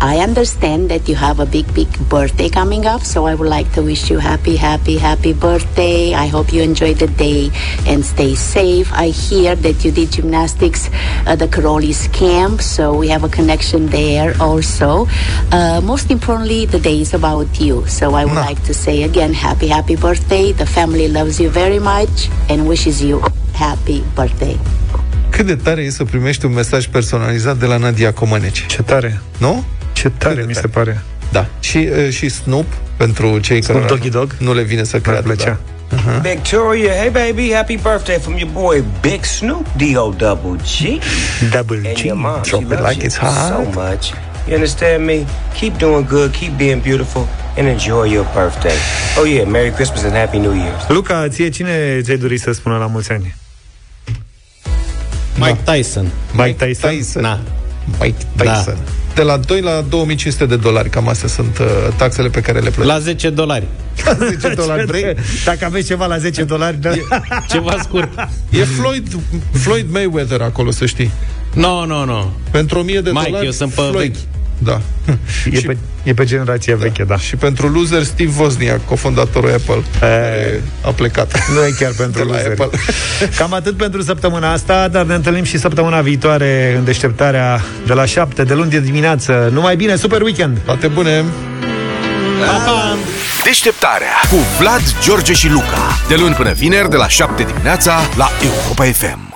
I understand that you have a big, big birthday coming up, so I would like to wish you happy, happy, happy birthday. I hope you enjoy the day and stay safe. I hear that you did gymnastics at the Caroli's camp, so we have a connection there also. Uh, most importantly, the day is about you, so I would like to say again, happy, happy birthday. The family loves you very much and wishes you happy birthday. Cât de tare e să primești un mesaj personalizat de la Nadia Comăneci. Ce tare. Nu? Ce tare, mi se pare. Da. Și, uh, și Snoop, pentru cei Snoop care Doggy Dog? nu le vine să creadă. plăcea. Da. Victoria, hey baby, happy birthday from your boy Big Snoop D-O double G. Double And G. your mom, Drop she it loves like you it's hot. so much. You understand me? Keep doing good, keep being beautiful, and enjoy your birthday. Oh yeah, Merry Christmas and Happy New Year. Luca, ție cine ți-ai dori să spună la mulți ani? Mike Tyson. Mike Tyson? Tyson. Na. Mike Tyson. Da. De la 2 la 2500 de dolari, cam astea sunt uh, taxele pe care le plătești. La 10 dolari. La 10 dolari vrei? Dacă aveți ceva la 10 dolari, da. Ceva scurt. E Floyd, Floyd Mayweather acolo, să știi. No, no, no. Pentru 1000 de Mike, dolari, eu sunt pe Floyd. vechi. Da. E, pe, e pe generația veche, da. Și pentru loser, Steve Wozniak, cofondatorul Apple, care a plecat. Nu e chiar pentru De la loseri. Apple. Cam atât pentru săptămâna asta, dar ne întâlnim și săptămâna viitoare în deșteptarea de la 7 de luni de dimineață. Numai bine, super weekend! Toate bune! Pa, pa! Deșteptarea cu Vlad, George și Luca. De luni până vineri, de la 7 dimineața, la Europa FM.